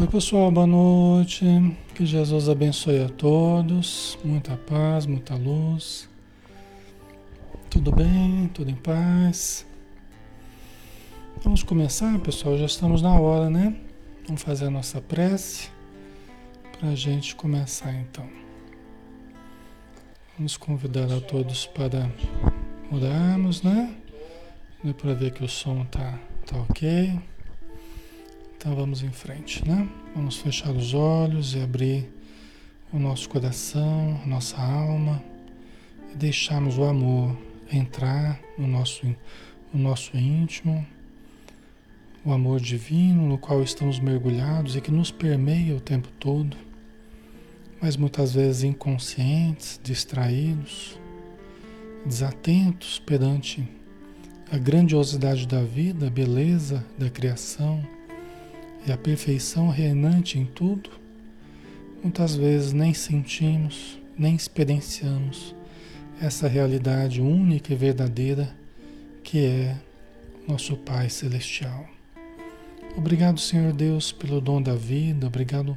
Oi, pessoal, boa noite. Que Jesus abençoe a todos. Muita paz, muita luz. Tudo bem? Tudo em paz? Vamos começar, pessoal. Já estamos na hora, né? Vamos fazer a nossa prece para a gente começar então. Vamos convidar a todos para orarmos, né? Deu para ver que o som tá, tá ok. Então vamos em frente, né? Vamos fechar os olhos e abrir o nosso coração, a nossa alma e deixarmos o amor entrar no nosso, no nosso íntimo, o amor divino no qual estamos mergulhados e que nos permeia o tempo todo, mas muitas vezes inconscientes, distraídos, desatentos perante a grandiosidade da vida, a beleza da criação e a perfeição reinante em tudo, muitas vezes nem sentimos, nem experienciamos essa realidade única e verdadeira que é nosso Pai Celestial. Obrigado, Senhor Deus, pelo dom da vida, obrigado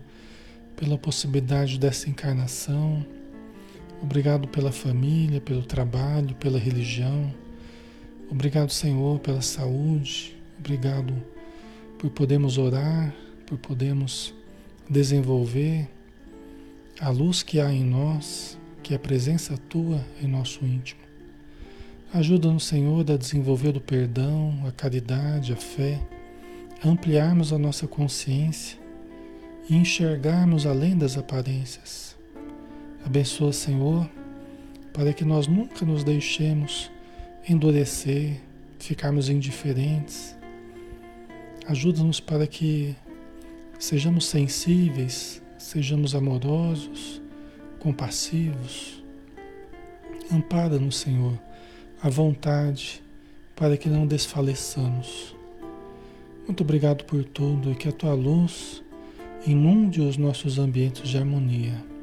pela possibilidade dessa encarnação, obrigado pela família, pelo trabalho, pela religião, obrigado, Senhor, pela saúde, obrigado por podermos orar, por podermos desenvolver a luz que há em nós, que é a presença tua em nosso íntimo. Ajuda-nos, Senhor, a desenvolver o perdão, a caridade, a fé, a ampliarmos a nossa consciência e enxergarmos além das aparências. Abençoa, Senhor, para que nós nunca nos deixemos endurecer, ficarmos indiferentes, Ajuda-nos para que sejamos sensíveis, sejamos amorosos, compassivos. Ampara-nos, Senhor, a vontade para que não desfaleçamos. Muito obrigado por tudo e que a tua luz inunde os nossos ambientes de harmonia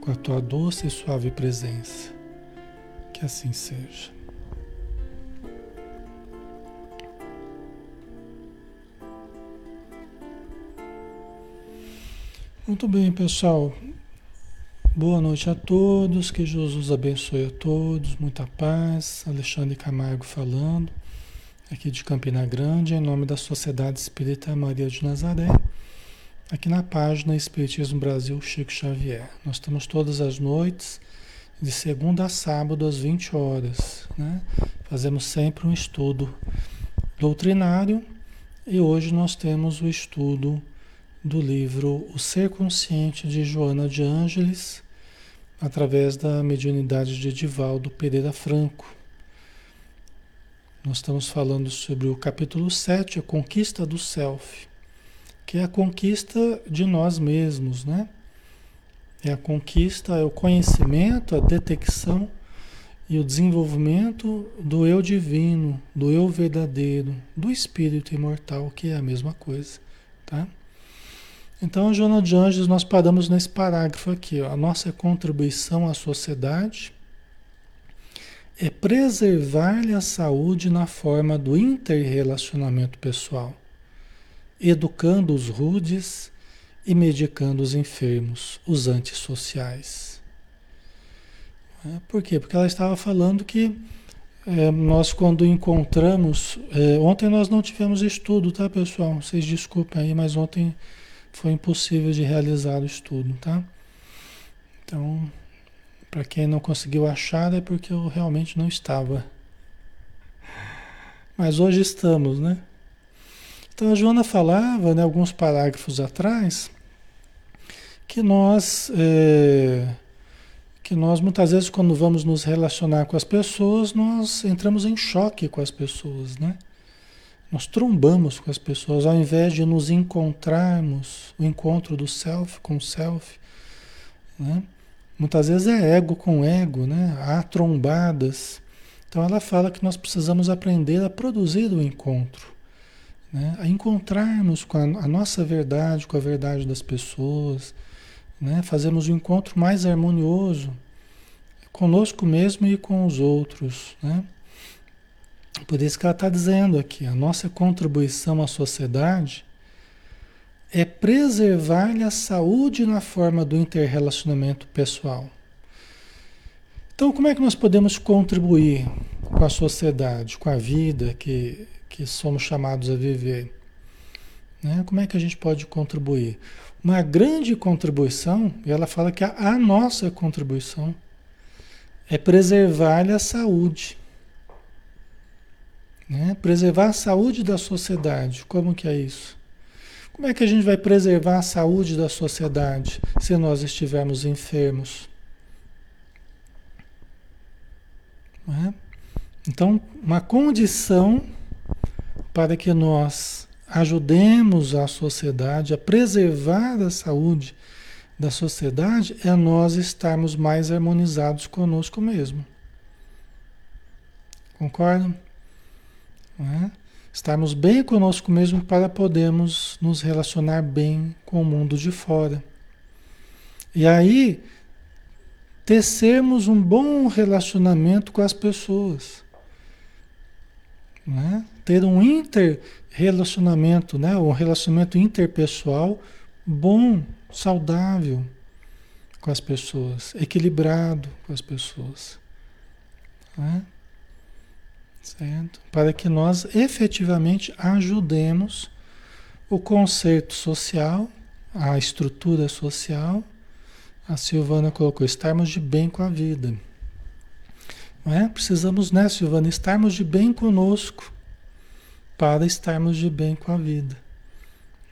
com a tua doce e suave presença. Que assim seja. Muito bem, pessoal. Boa noite a todos, que Jesus abençoe a todos, muita paz. Alexandre Camargo falando, aqui de Campina Grande, em nome da Sociedade Espírita Maria de Nazaré, aqui na página Espiritismo Brasil Chico Xavier. Nós estamos todas as noites, de segunda a sábado, às 20 horas. Né? Fazemos sempre um estudo doutrinário e hoje nós temos o estudo do livro O Ser Consciente de Joana de Ângeles, através da mediunidade de Edivaldo Pereira Franco. Nós estamos falando sobre o capítulo 7, a conquista do self, que é a conquista de nós mesmos, né? É a conquista, é o conhecimento, a detecção e o desenvolvimento do eu divino, do eu verdadeiro, do espírito imortal, que é a mesma coisa, tá? Então, Joana de Anjos, nós paramos nesse parágrafo aqui. Ó. A nossa contribuição à sociedade é preservar-lhe a saúde na forma do interrelacionamento pessoal, educando os rudes e medicando os enfermos, os antissociais. É, por quê? Porque ela estava falando que é, nós quando encontramos. É, ontem nós não tivemos estudo, tá, pessoal? Vocês desculpem aí, mas ontem foi impossível de realizar o estudo, tá? Então, para quem não conseguiu achar é porque eu realmente não estava. Mas hoje estamos, né? Então a Joana falava, né, alguns parágrafos atrás, que nós, é, que nós muitas vezes quando vamos nos relacionar com as pessoas, nós entramos em choque com as pessoas, né? Nós trombamos com as pessoas, ao invés de nos encontrarmos, o encontro do self com o self. Né? Muitas vezes é ego com ego, né? há trombadas. Então ela fala que nós precisamos aprender a produzir o encontro, né? a encontrarmos com a, a nossa verdade, com a verdade das pessoas, né? fazermos o um encontro mais harmonioso conosco mesmo e com os outros. Né? Por isso que ela está dizendo aqui, a nossa contribuição à sociedade é preservar-lhe a saúde na forma do interrelacionamento pessoal. Então, como é que nós podemos contribuir com a sociedade, com a vida que, que somos chamados a viver? Né? Como é que a gente pode contribuir? Uma grande contribuição, e ela fala que a, a nossa contribuição é preservar-lhe a saúde. Né? Preservar a saúde da sociedade. Como que é isso? Como é que a gente vai preservar a saúde da sociedade se nós estivermos enfermos? É? Então, uma condição para que nós ajudemos a sociedade a preservar a saúde da sociedade é nós estarmos mais harmonizados conosco mesmo. Concordam? É? estarmos bem conosco mesmo para podermos nos relacionar bem com o mundo de fora. E aí, tecermos um bom relacionamento com as pessoas. Né? Ter um inter-relacionamento, né? um relacionamento interpessoal bom, saudável com as pessoas, equilibrado com as pessoas. Né? Certo? Para que nós efetivamente ajudemos o conceito social, a estrutura social. A Silvana colocou, estarmos de bem com a vida. Não é? Precisamos, né, Silvana, estarmos de bem conosco para estarmos de bem com a vida.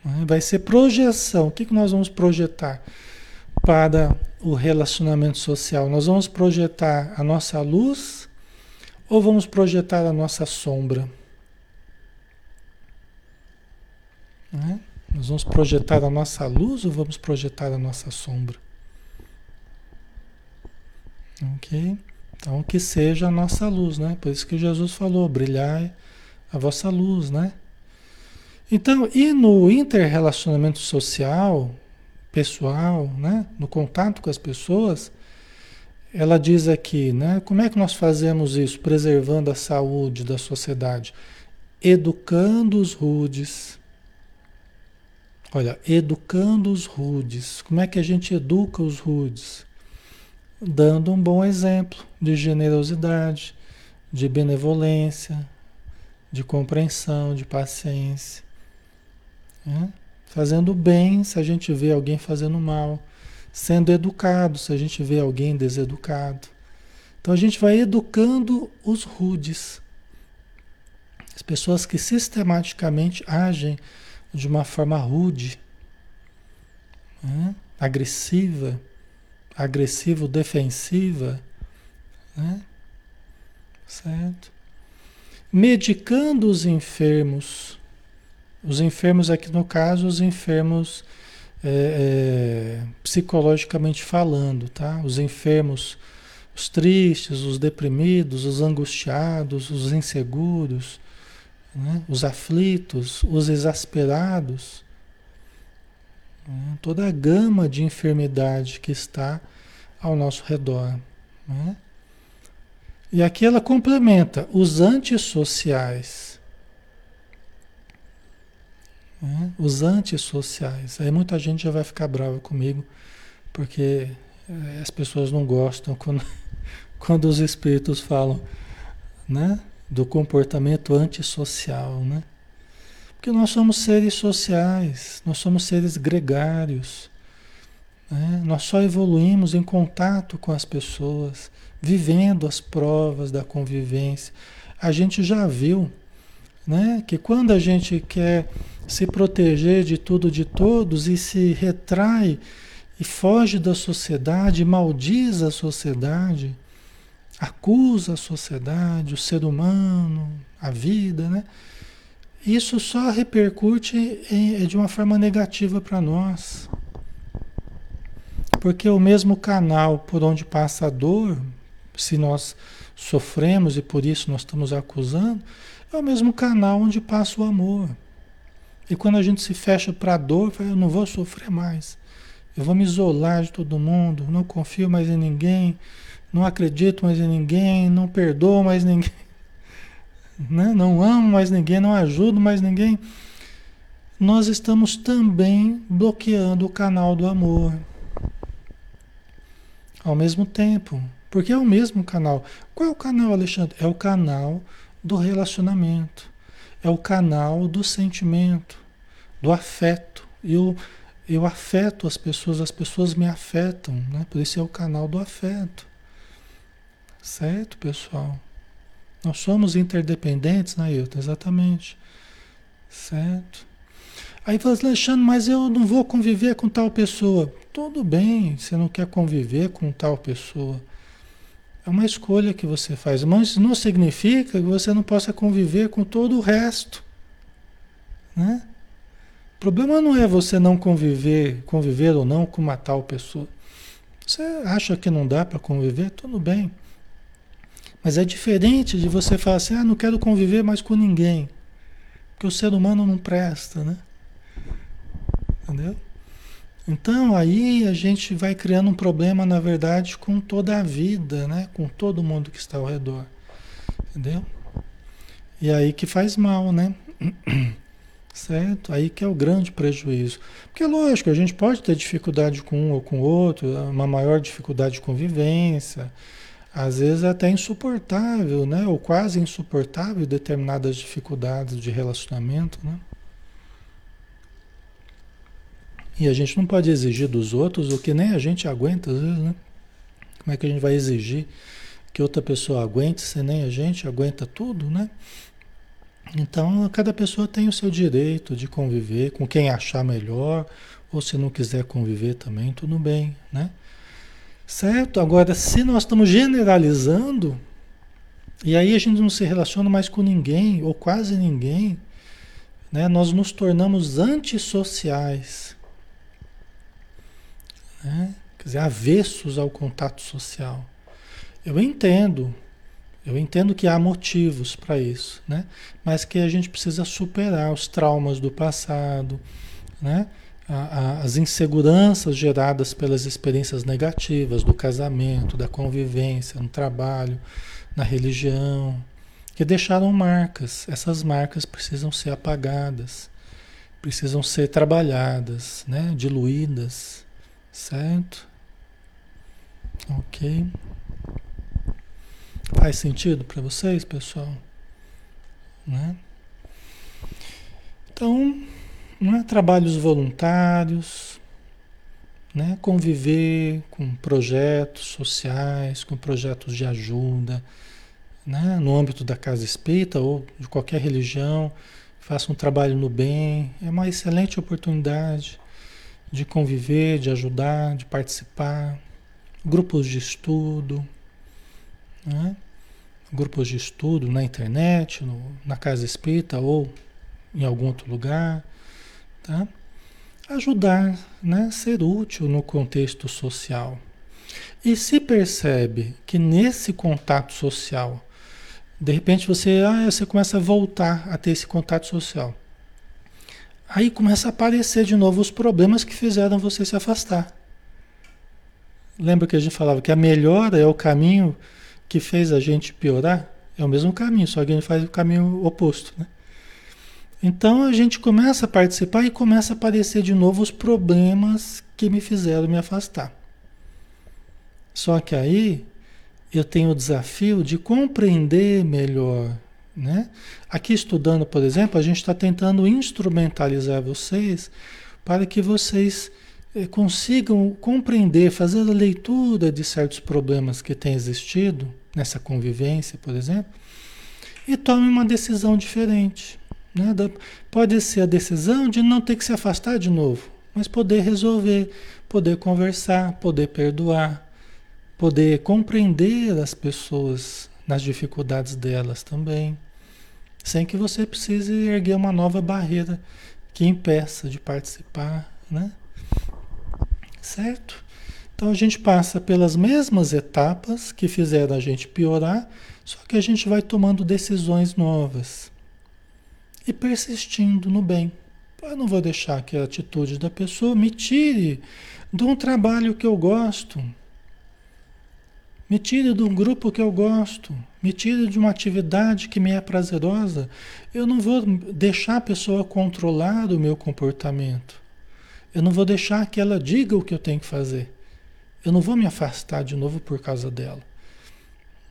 É? Vai ser projeção. O que, que nós vamos projetar para o relacionamento social? Nós vamos projetar a nossa luz ou vamos projetar a nossa sombra? Né? Nós vamos projetar a nossa luz ou vamos projetar a nossa sombra? Ok? Então, que seja a nossa luz, né? Por isso que Jesus falou: brilhar a vossa luz, né? Então, e no interrelacionamento social, pessoal, né? No contato com as pessoas, ela diz aqui, né? Como é que nós fazemos isso, preservando a saúde da sociedade? Educando os rudes. Olha, educando os rudes. Como é que a gente educa os rudes? Dando um bom exemplo de generosidade, de benevolência, de compreensão, de paciência. Né? Fazendo bem se a gente vê alguém fazendo mal sendo educado, se a gente vê alguém deseducado. Então a gente vai educando os rudes. As pessoas que sistematicamente agem de uma forma rude, né? agressiva, agressivo, defensiva, né? certo? Medicando os enfermos, os enfermos aqui no caso, os enfermos é, é, psicologicamente falando, tá? Os enfermos, os tristes, os deprimidos, os angustiados, os inseguros, né? os aflitos, os exasperados, né? toda a gama de enfermidade que está ao nosso redor. Né? E aqui ela complementa os antissociais. Né? Os antissociais. Aí muita gente já vai ficar brava comigo, porque eh, as pessoas não gostam quando, quando os espíritos falam né? do comportamento antissocial. Né? Porque nós somos seres sociais, nós somos seres gregários. Né? Nós só evoluímos em contato com as pessoas, vivendo as provas da convivência. A gente já viu né, que quando a gente quer se proteger de tudo de todos e se retrai e foge da sociedade, maldiz a sociedade, acusa a sociedade, o ser humano, a vida, né? Isso só repercute em, de uma forma negativa para nós. Porque o mesmo canal por onde passa a dor, se nós sofremos e por isso nós estamos acusando, é o mesmo canal onde passa o amor. E quando a gente se fecha para a dor, eu não vou sofrer mais. Eu vou me isolar de todo mundo, não confio mais em ninguém, não acredito mais em ninguém, não perdoo mais ninguém, né? não amo mais ninguém, não ajudo mais ninguém. nós estamos também bloqueando o canal do amor. Ao mesmo tempo. Porque é o mesmo canal. Qual é o canal, Alexandre? É o canal do relacionamento. É o canal do sentimento, do afeto. Eu, eu afeto as pessoas, as pessoas me afetam, né? Por isso é o canal do afeto. Certo, pessoal? Nós somos interdependentes, Nailton, exatamente. Certo? Aí fala assim, Alexandre, mas eu não vou conviver com tal pessoa. Tudo bem, você não quer conviver com tal pessoa. É uma escolha que você faz. Mas não significa que você não possa conviver com todo o resto. Né? O problema não é você não conviver, conviver ou não com uma tal pessoa. Você acha que não dá para conviver? Tudo bem. Mas é diferente de você falar assim, ah, não quero conviver mais com ninguém. Porque o ser humano não presta, né? Entendeu? Então aí a gente vai criando um problema, na verdade, com toda a vida, né? Com todo mundo que está ao redor. Entendeu? E aí que faz mal, né? Certo? Aí que é o grande prejuízo. Porque, lógico, a gente pode ter dificuldade com um ou com outro, uma maior dificuldade de convivência, às vezes é até insuportável, né? Ou quase insuportável determinadas dificuldades de relacionamento, né? E a gente não pode exigir dos outros o que nem a gente aguenta, às vezes, né? Como é que a gente vai exigir que outra pessoa aguente se nem a gente aguenta tudo, né? Então, cada pessoa tem o seu direito de conviver com quem achar melhor, ou se não quiser conviver também, tudo bem, né? Certo? Agora, se nós estamos generalizando, e aí a gente não se relaciona mais com ninguém, ou quase ninguém, né? nós nos tornamos antissociais. Né? Quer dizer, avessos ao contato social. Eu entendo, eu entendo que há motivos para isso, né? mas que a gente precisa superar os traumas do passado, né? a, a, as inseguranças geradas pelas experiências negativas do casamento, da convivência, no trabalho, na religião, que deixaram marcas. Essas marcas precisam ser apagadas, precisam ser trabalhadas, né? diluídas, certo? Ok. Faz sentido para vocês, pessoal? Né? Então, né? trabalhos voluntários, né? conviver com projetos sociais, com projetos de ajuda, né? no âmbito da casa espírita ou de qualquer religião, faça um trabalho no bem, é uma excelente oportunidade de conviver, de ajudar, de participar, grupos de estudo, né? grupos de estudo na internet, no, na casa espírita ou em algum outro lugar. Tá? Ajudar, né? ser útil no contexto social. E se percebe que nesse contato social, de repente você, ah, você começa a voltar a ter esse contato social. Aí começa a aparecer de novo os problemas que fizeram você se afastar. Lembra que a gente falava que a melhora é o caminho que fez a gente piorar? É o mesmo caminho, só que a gente faz o caminho oposto, né? Então a gente começa a participar e começa a aparecer de novo os problemas que me fizeram me afastar. Só que aí eu tenho o desafio de compreender melhor. Né? Aqui estudando, por exemplo, a gente está tentando instrumentalizar vocês para que vocês eh, consigam compreender, fazer a leitura de certos problemas que têm existido nessa convivência, por exemplo, e tomem uma decisão diferente. Né? Pode ser a decisão de não ter que se afastar de novo, mas poder resolver, poder conversar, poder perdoar, poder compreender as pessoas nas dificuldades delas também, sem que você precise erguer uma nova barreira que impeça de participar, né? Certo? Então a gente passa pelas mesmas etapas que fizeram a gente piorar, só que a gente vai tomando decisões novas e persistindo no bem. Eu não vou deixar que a atitude da pessoa me tire de um trabalho que eu gosto, me tire de um grupo que eu gosto, me tira de uma atividade que me é prazerosa. Eu não vou deixar a pessoa controlar o meu comportamento. Eu não vou deixar que ela diga o que eu tenho que fazer. Eu não vou me afastar de novo por causa dela.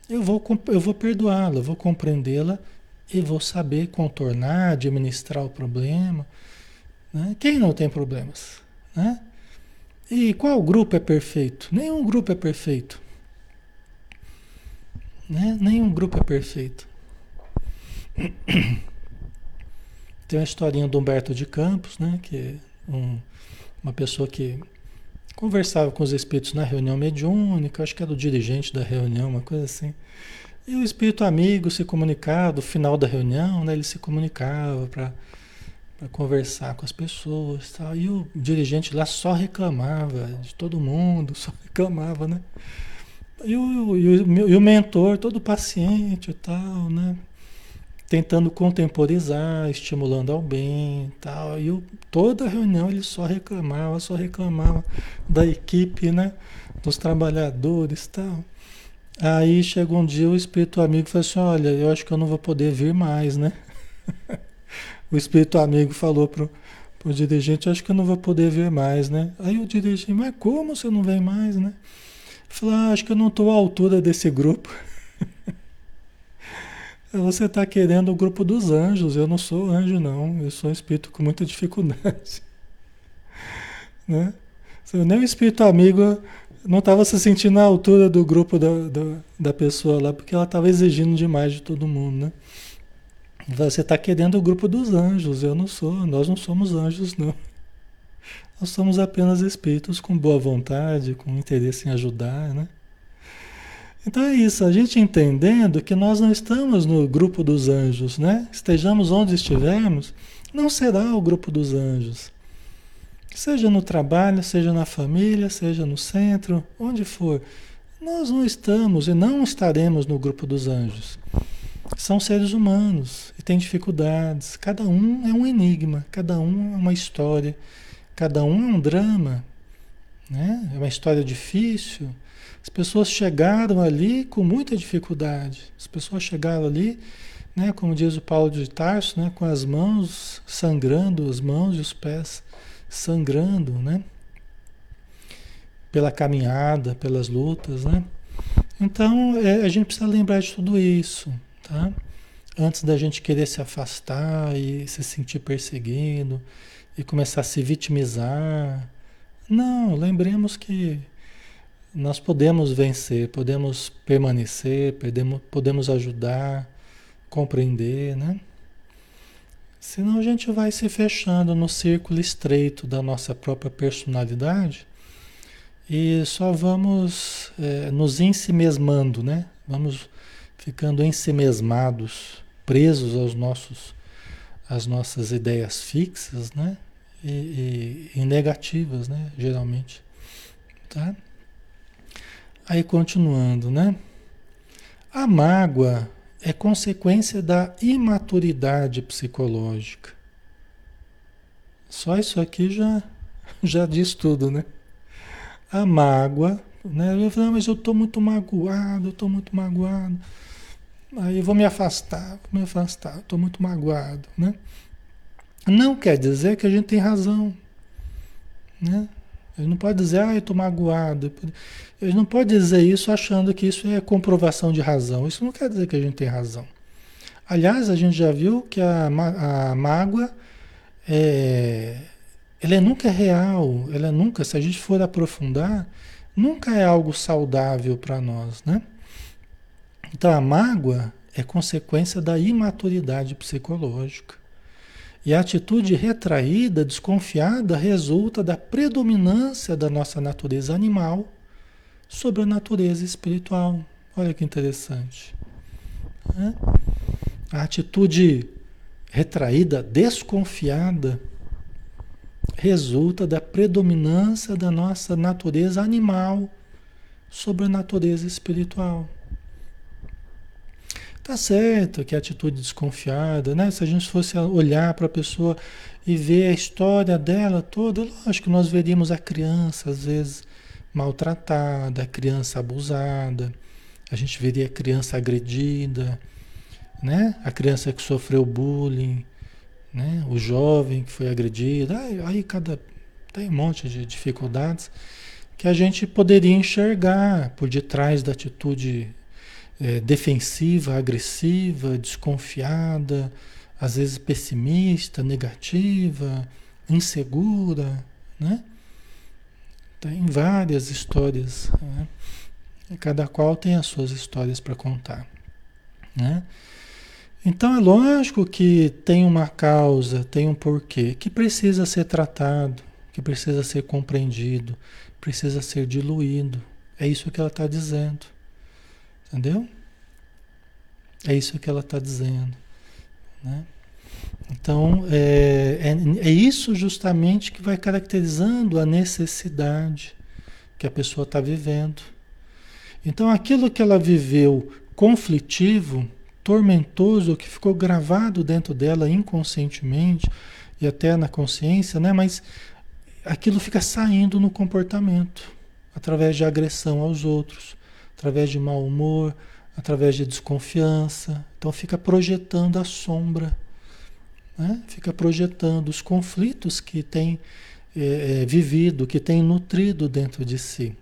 Eu vou, eu vou perdoá-la, vou compreendê-la e vou saber contornar, administrar o problema. Né? Quem não tem problemas? Né? E qual grupo é perfeito? Nenhum grupo é perfeito. Né? Nenhum grupo é perfeito. Tem uma historinha do Humberto de Campos, né? que é um, uma pessoa que conversava com os espíritos na reunião mediúnica, acho que era o dirigente da reunião, uma coisa assim. E o espírito amigo se comunicava, no final da reunião, né, ele se comunicava para conversar com as pessoas tal. E o dirigente lá só reclamava de todo mundo, só reclamava, né? E o, e o, e o mentor, todo paciente e tal, né? Tentando contemporizar, estimulando ao bem e tal. E o, toda reunião ele só reclamava, só reclamava da equipe, né? Dos trabalhadores e tal. Aí chegou um dia o espírito amigo falou assim: Olha, eu acho que eu não vou poder vir mais, né? o espírito amigo falou pro, pro dirigente: Acho que eu não vou poder vir mais, né? Aí o dirigente: Mas como você não vem mais, né? Falou: ah, Acho que eu não estou à altura desse grupo. Você está querendo o grupo dos anjos. Eu não sou anjo, não. Eu sou um espírito com muita dificuldade. né? Nem o espírito amigo não estava se sentindo à altura do grupo da, da, da pessoa lá, porque ela estava exigindo demais de todo mundo, né? Você está querendo o grupo dos anjos, eu não sou, nós não somos anjos, não. Nós somos apenas espíritos com boa vontade, com interesse em ajudar, né? Então é isso, a gente entendendo que nós não estamos no grupo dos anjos, né? Estejamos onde estivermos, não será o grupo dos anjos. Seja no trabalho, seja na família, seja no centro, onde for. Nós não estamos e não estaremos no grupo dos anjos. São seres humanos e têm dificuldades. Cada um é um enigma, cada um é uma história, cada um é um drama. Né? É uma história difícil. As pessoas chegaram ali com muita dificuldade. As pessoas chegaram ali, né, como diz o Paulo de Tarso, né, com as mãos sangrando, as mãos e os pés sangrando, né? Pela caminhada, pelas lutas, né? Então, é, a gente precisa lembrar de tudo isso, tá? Antes da gente querer se afastar e se sentir perseguido e começar a se vitimizar. Não, lembremos que nós podemos vencer, podemos permanecer, podemos, ajudar, compreender, né? Senão a gente vai se fechando no círculo estreito da nossa própria personalidade e só vamos é, nos ensimesmando, né? Vamos ficando ensimesmados, presos aos nossos, às nossas ideias fixas, né? E, e, e negativas, né? Geralmente, tá? Aí continuando, né? A mágoa é consequência da imaturidade psicológica. Só isso aqui já, já diz tudo, né? A mágoa, né? Eu falo, ah, mas eu estou muito magoado, eu estou muito magoado. Aí eu vou me afastar, vou me afastar, estou muito magoado, né? Não quer dizer que a gente tem razão, né? Ele não pode dizer, ah, eu estou magoado. Ele não pode dizer isso achando que isso é comprovação de razão. Isso não quer dizer que a gente tem razão. Aliás, a gente já viu que a, a mágoa é, ela é nunca real, ela é nunca, se a gente for aprofundar, nunca é algo saudável para nós, né? Então a mágoa é consequência da imaturidade psicológica. E a atitude retraída, desconfiada, resulta da predominância da nossa natureza animal sobre a natureza espiritual. Olha que interessante. Né? A atitude retraída, desconfiada, resulta da predominância da nossa natureza animal sobre a natureza espiritual. Tá certo que a atitude desconfiada, né? Se a gente fosse olhar para a pessoa e ver a história dela toda, lógico que nós veríamos a criança, às vezes, maltratada, a criança abusada, A gente veria a criança agredida, né? A criança que sofreu bullying, né? O jovem que foi agredido, aí, aí cada tem um monte de dificuldades que a gente poderia enxergar por detrás da atitude é, defensiva, agressiva, desconfiada, às vezes pessimista, negativa, insegura, né? Tem várias histórias, né? cada qual tem as suas histórias para contar, né? Então é lógico que tem uma causa, tem um porquê que precisa ser tratado, que precisa ser compreendido, precisa ser diluído. É isso que ela está dizendo. Entendeu? É isso que ela está dizendo. Né? Então, é, é, é, isso justamente que vai caracterizando a necessidade que a pessoa está vivendo. Então, aquilo que ela viveu conflitivo, tormentoso, que ficou gravado dentro dela inconscientemente e até na consciência, né? mas aquilo fica saindo no comportamento, através de agressão aos outros, através de mau humor, através de desconfiança. Então fica projetando a sombra, né? fica projetando os conflitos que tem é, é, vivido, que tem nutrido dentro de si.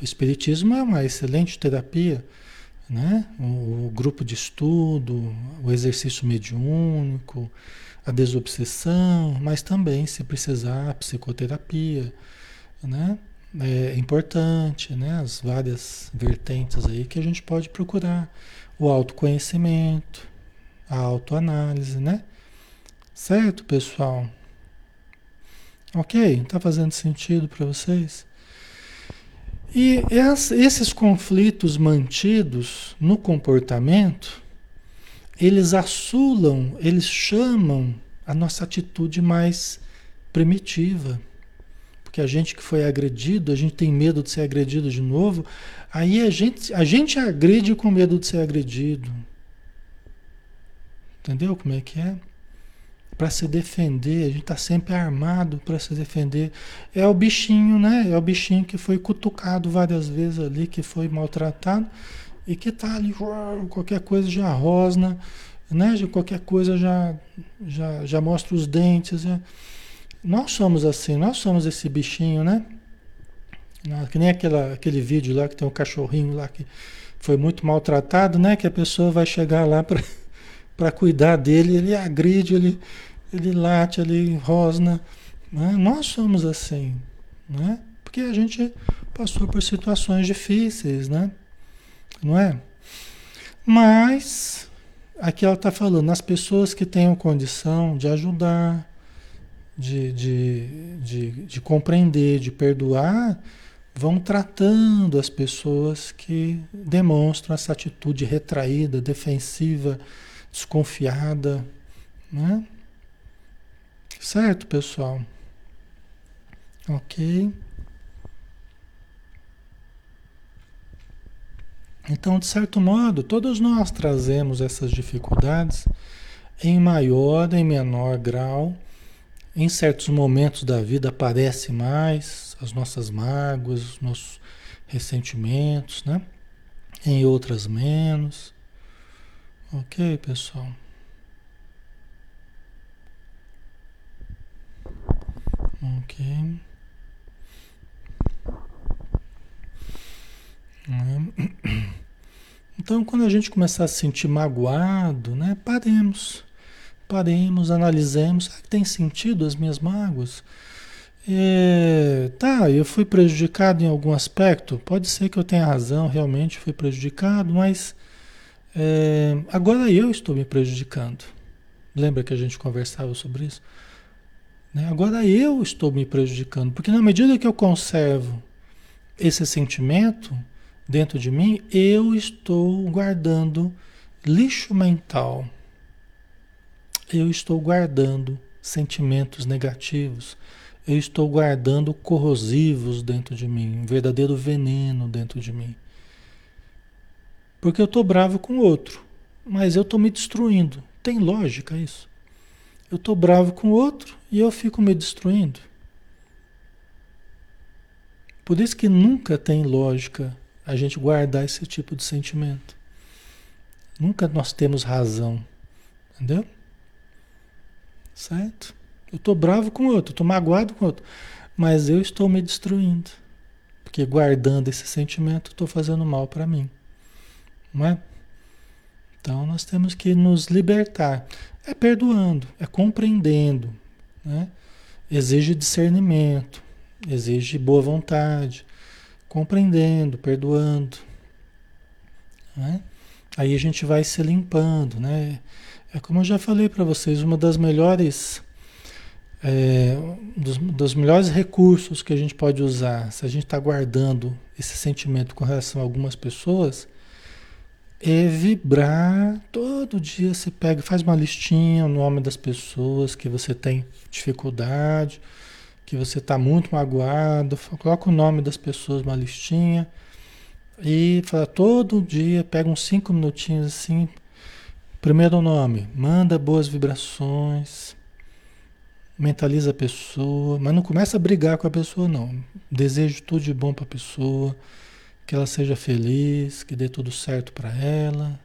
O Espiritismo é uma excelente terapia, né? o, o grupo de estudo, o exercício mediúnico, a desobsessão, mas também, se precisar, a psicoterapia, né? É importante, né? As várias vertentes aí que a gente pode procurar. O autoconhecimento, a autoanálise, né? Certo, pessoal? Ok? Tá fazendo sentido para vocês? E esses conflitos mantidos no comportamento, eles assulam, eles chamam a nossa atitude mais primitiva porque a gente que foi agredido, a gente tem medo de ser agredido de novo, aí a gente, a gente agride com medo de ser agredido. Entendeu como é que é? Para se defender, a gente está sempre armado para se defender. É o bichinho, né? É o bichinho que foi cutucado várias vezes ali, que foi maltratado e que está ali, qualquer coisa já rosna, né? Qualquer coisa já, já, já mostra os dentes. Já. Nós somos assim, nós somos esse bichinho, né? Que nem aquela, aquele vídeo lá que tem um cachorrinho lá que foi muito maltratado, né? Que a pessoa vai chegar lá para cuidar dele, ele agride, ele, ele late, ele rosna. Né? Nós somos assim, né? Porque a gente passou por situações difíceis, né? Não é? Mas, aqui ela está falando, as pessoas que tenham condição de ajudar, de, de, de, de compreender, de perdoar, vão tratando as pessoas que demonstram essa atitude retraída, defensiva, desconfiada, né? Certo, pessoal? Ok. Então, de certo modo, todos nós trazemos essas dificuldades em maior, em menor grau em certos momentos da vida aparece mais as nossas mágoas, os nossos ressentimentos, né? Em outras menos. Ok, pessoal? Ok. Então, quando a gente começar a se sentir magoado, né, paremos Paremos, analisemos. Será que tem sentido as minhas mágoas? É, tá, eu fui prejudicado em algum aspecto. Pode ser que eu tenha razão, realmente fui prejudicado, mas é, agora eu estou me prejudicando. Lembra que a gente conversava sobre isso? Né? Agora eu estou me prejudicando, porque na medida que eu conservo esse sentimento dentro de mim, eu estou guardando lixo mental eu estou guardando sentimentos negativos, eu estou guardando corrosivos dentro de mim, um verdadeiro veneno dentro de mim. Porque eu estou bravo com o outro, mas eu estou me destruindo. Tem lógica isso? Eu estou bravo com o outro e eu fico me destruindo. Por isso que nunca tem lógica a gente guardar esse tipo de sentimento. Nunca nós temos razão, entendeu? Certo? Eu estou bravo com o outro, estou magoado com o outro, mas eu estou me destruindo, porque guardando esse sentimento estou fazendo mal para mim, não é? Então nós temos que nos libertar, é perdoando, é compreendendo, né? Exige discernimento, exige boa vontade, compreendendo, perdoando, né? Aí a gente vai se limpando, né? É como eu já falei para vocês, uma das melhores é, dos, dos melhores recursos que a gente pode usar, se a gente está guardando esse sentimento com relação a algumas pessoas, é vibrar todo dia. Você pega, faz uma listinha, o nome das pessoas que você tem dificuldade, que você está muito magoado, coloca o nome das pessoas numa listinha e fala todo dia, pega uns cinco minutinhos assim. Primeiro nome, manda boas vibrações, mentaliza a pessoa, mas não começa a brigar com a pessoa, não. Desejo tudo de bom para a pessoa, que ela seja feliz, que dê tudo certo para ela.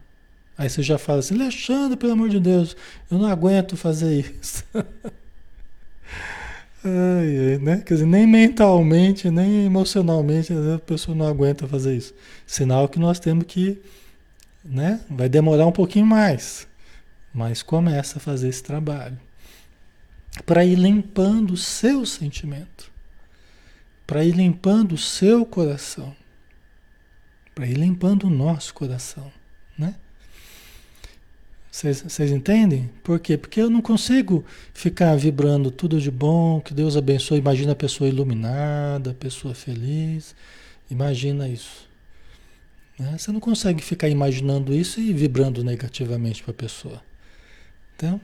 Aí você já fala assim, Alexandre, pelo amor de Deus, eu não aguento fazer isso. Ai, né? Quer dizer, nem mentalmente, nem emocionalmente a pessoa não aguenta fazer isso. Sinal que nós temos que, né? Vai demorar um pouquinho mais, mas começa a fazer esse trabalho para ir limpando o seu sentimento, para ir limpando o seu coração, para ir limpando o nosso coração, né? Vocês entendem? Por quê? Porque eu não consigo ficar vibrando tudo de bom, que Deus abençoe. Imagina a pessoa iluminada, a pessoa feliz. Imagina isso. Né? Você não consegue ficar imaginando isso e vibrando negativamente para a pessoa. Então,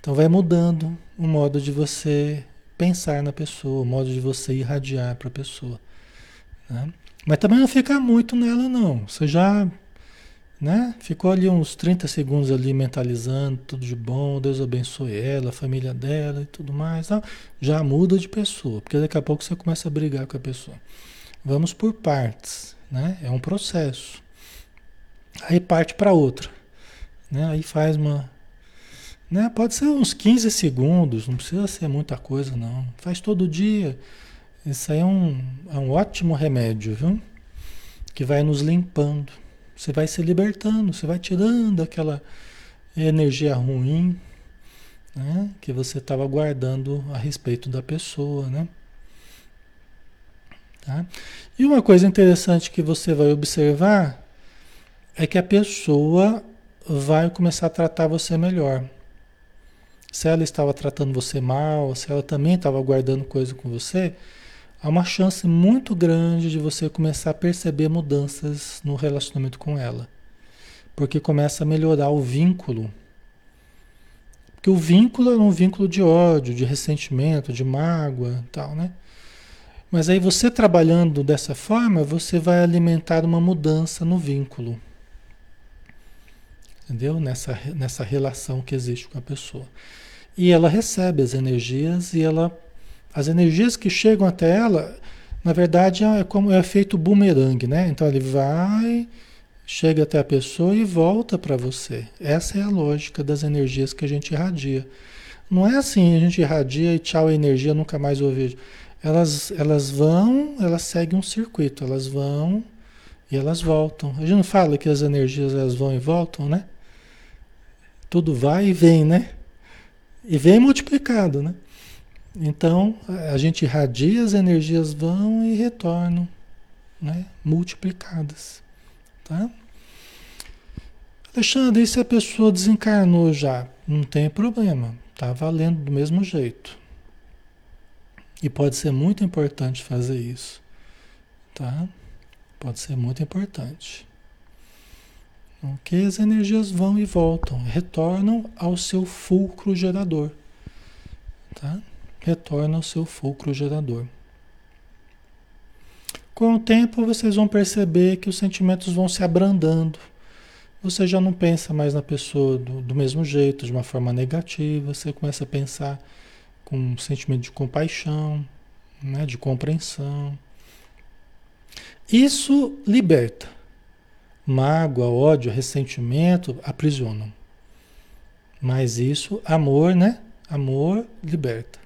então vai mudando o modo de você pensar na pessoa, o modo de você irradiar para a pessoa. Né? Mas também não ficar muito nela, não. Você já né? Ficou ali uns 30 segundos ali mentalizando, tudo de bom, Deus abençoe ela, a família dela e tudo mais. Não, já muda de pessoa, porque daqui a pouco você começa a brigar com a pessoa. Vamos por partes, né? É um processo. Aí parte para outra, né? Aí faz uma né? Pode ser uns 15 segundos, não precisa ser muita coisa não. Faz todo dia. Isso aí é um, é um ótimo remédio, viu? Que vai nos limpando. Você vai se libertando, você vai tirando aquela energia ruim né, que você estava guardando a respeito da pessoa, né? Tá? E uma coisa interessante que você vai observar é que a pessoa vai começar a tratar você melhor. Se ela estava tratando você mal, se ela também estava guardando coisa com você, há uma chance muito grande de você começar a perceber mudanças no relacionamento com ela. Porque começa a melhorar o vínculo. Porque o vínculo é um vínculo de ódio, de ressentimento, de mágoa, tal, né? Mas aí você trabalhando dessa forma, você vai alimentar uma mudança no vínculo. Entendeu? Nessa, nessa relação que existe com a pessoa. E ela recebe as energias e ela as energias que chegam até ela, na verdade, é como é feito bumerangue, né? Então ele vai, chega até a pessoa e volta para você. Essa é a lógica das energias que a gente irradia. Não é assim, a gente irradia e tchau a energia, nunca mais eu vejo. Elas, elas vão, elas seguem um circuito, elas vão e elas voltam. A gente não fala que as energias elas vão e voltam, né? Tudo vai e vem, né? E vem multiplicado, né? Então, a gente irradia, as energias vão e retornam, né? multiplicadas. Tá? Alexandre, e se a pessoa desencarnou já? Não tem problema, tá valendo do mesmo jeito. E pode ser muito importante fazer isso, tá? Pode ser muito importante. Ok? As energias vão e voltam, retornam ao seu fulcro gerador, tá? retorna ao seu fulcro gerador. Com o tempo, vocês vão perceber que os sentimentos vão se abrandando. Você já não pensa mais na pessoa do, do mesmo jeito, de uma forma negativa. Você começa a pensar com um sentimento de compaixão, né, de compreensão. Isso liberta. Mágoa, ódio, ressentimento aprisionam. Mas isso, amor, né? Amor liberta.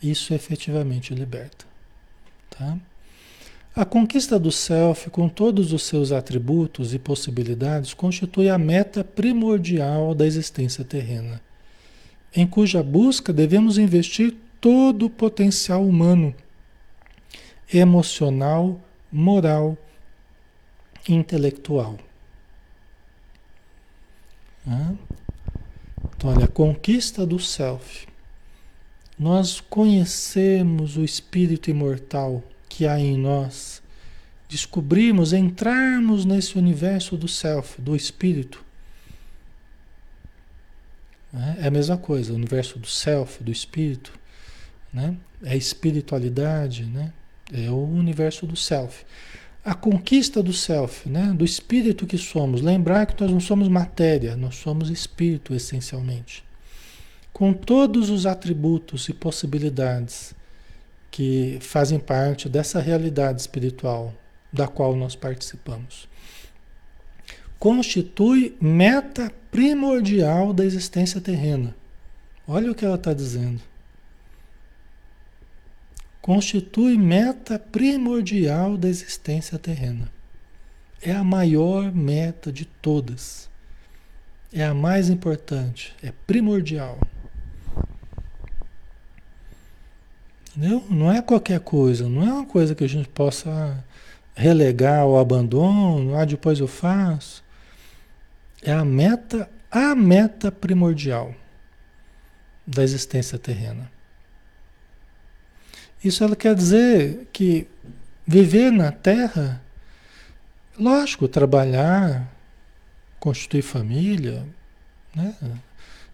Isso efetivamente liberta. Tá? A conquista do self, com todos os seus atributos e possibilidades, constitui a meta primordial da existência terrena, em cuja busca devemos investir todo o potencial humano, emocional, moral, intelectual. Então, olha, a conquista do self. Nós conhecemos o espírito imortal que há em nós, descobrimos, entrarmos nesse universo do self, do espírito. É a mesma coisa, o universo do self, do espírito, né? é espiritualidade, né? é o universo do self a conquista do self, né? do espírito que somos. Lembrar que nós não somos matéria, nós somos espírito essencialmente. Com todos os atributos e possibilidades que fazem parte dessa realidade espiritual da qual nós participamos. Constitui meta primordial da existência terrena. Olha o que ela está dizendo constitui meta primordial da existência terrena. É a maior meta de todas. É a mais importante, é primordial. Entendeu? Não é qualquer coisa, não é uma coisa que a gente possa relegar ao abandono, ah, depois eu faço. É a meta, a meta primordial da existência terrena. Isso ela quer dizer que viver na Terra, lógico, trabalhar, constituir família, né?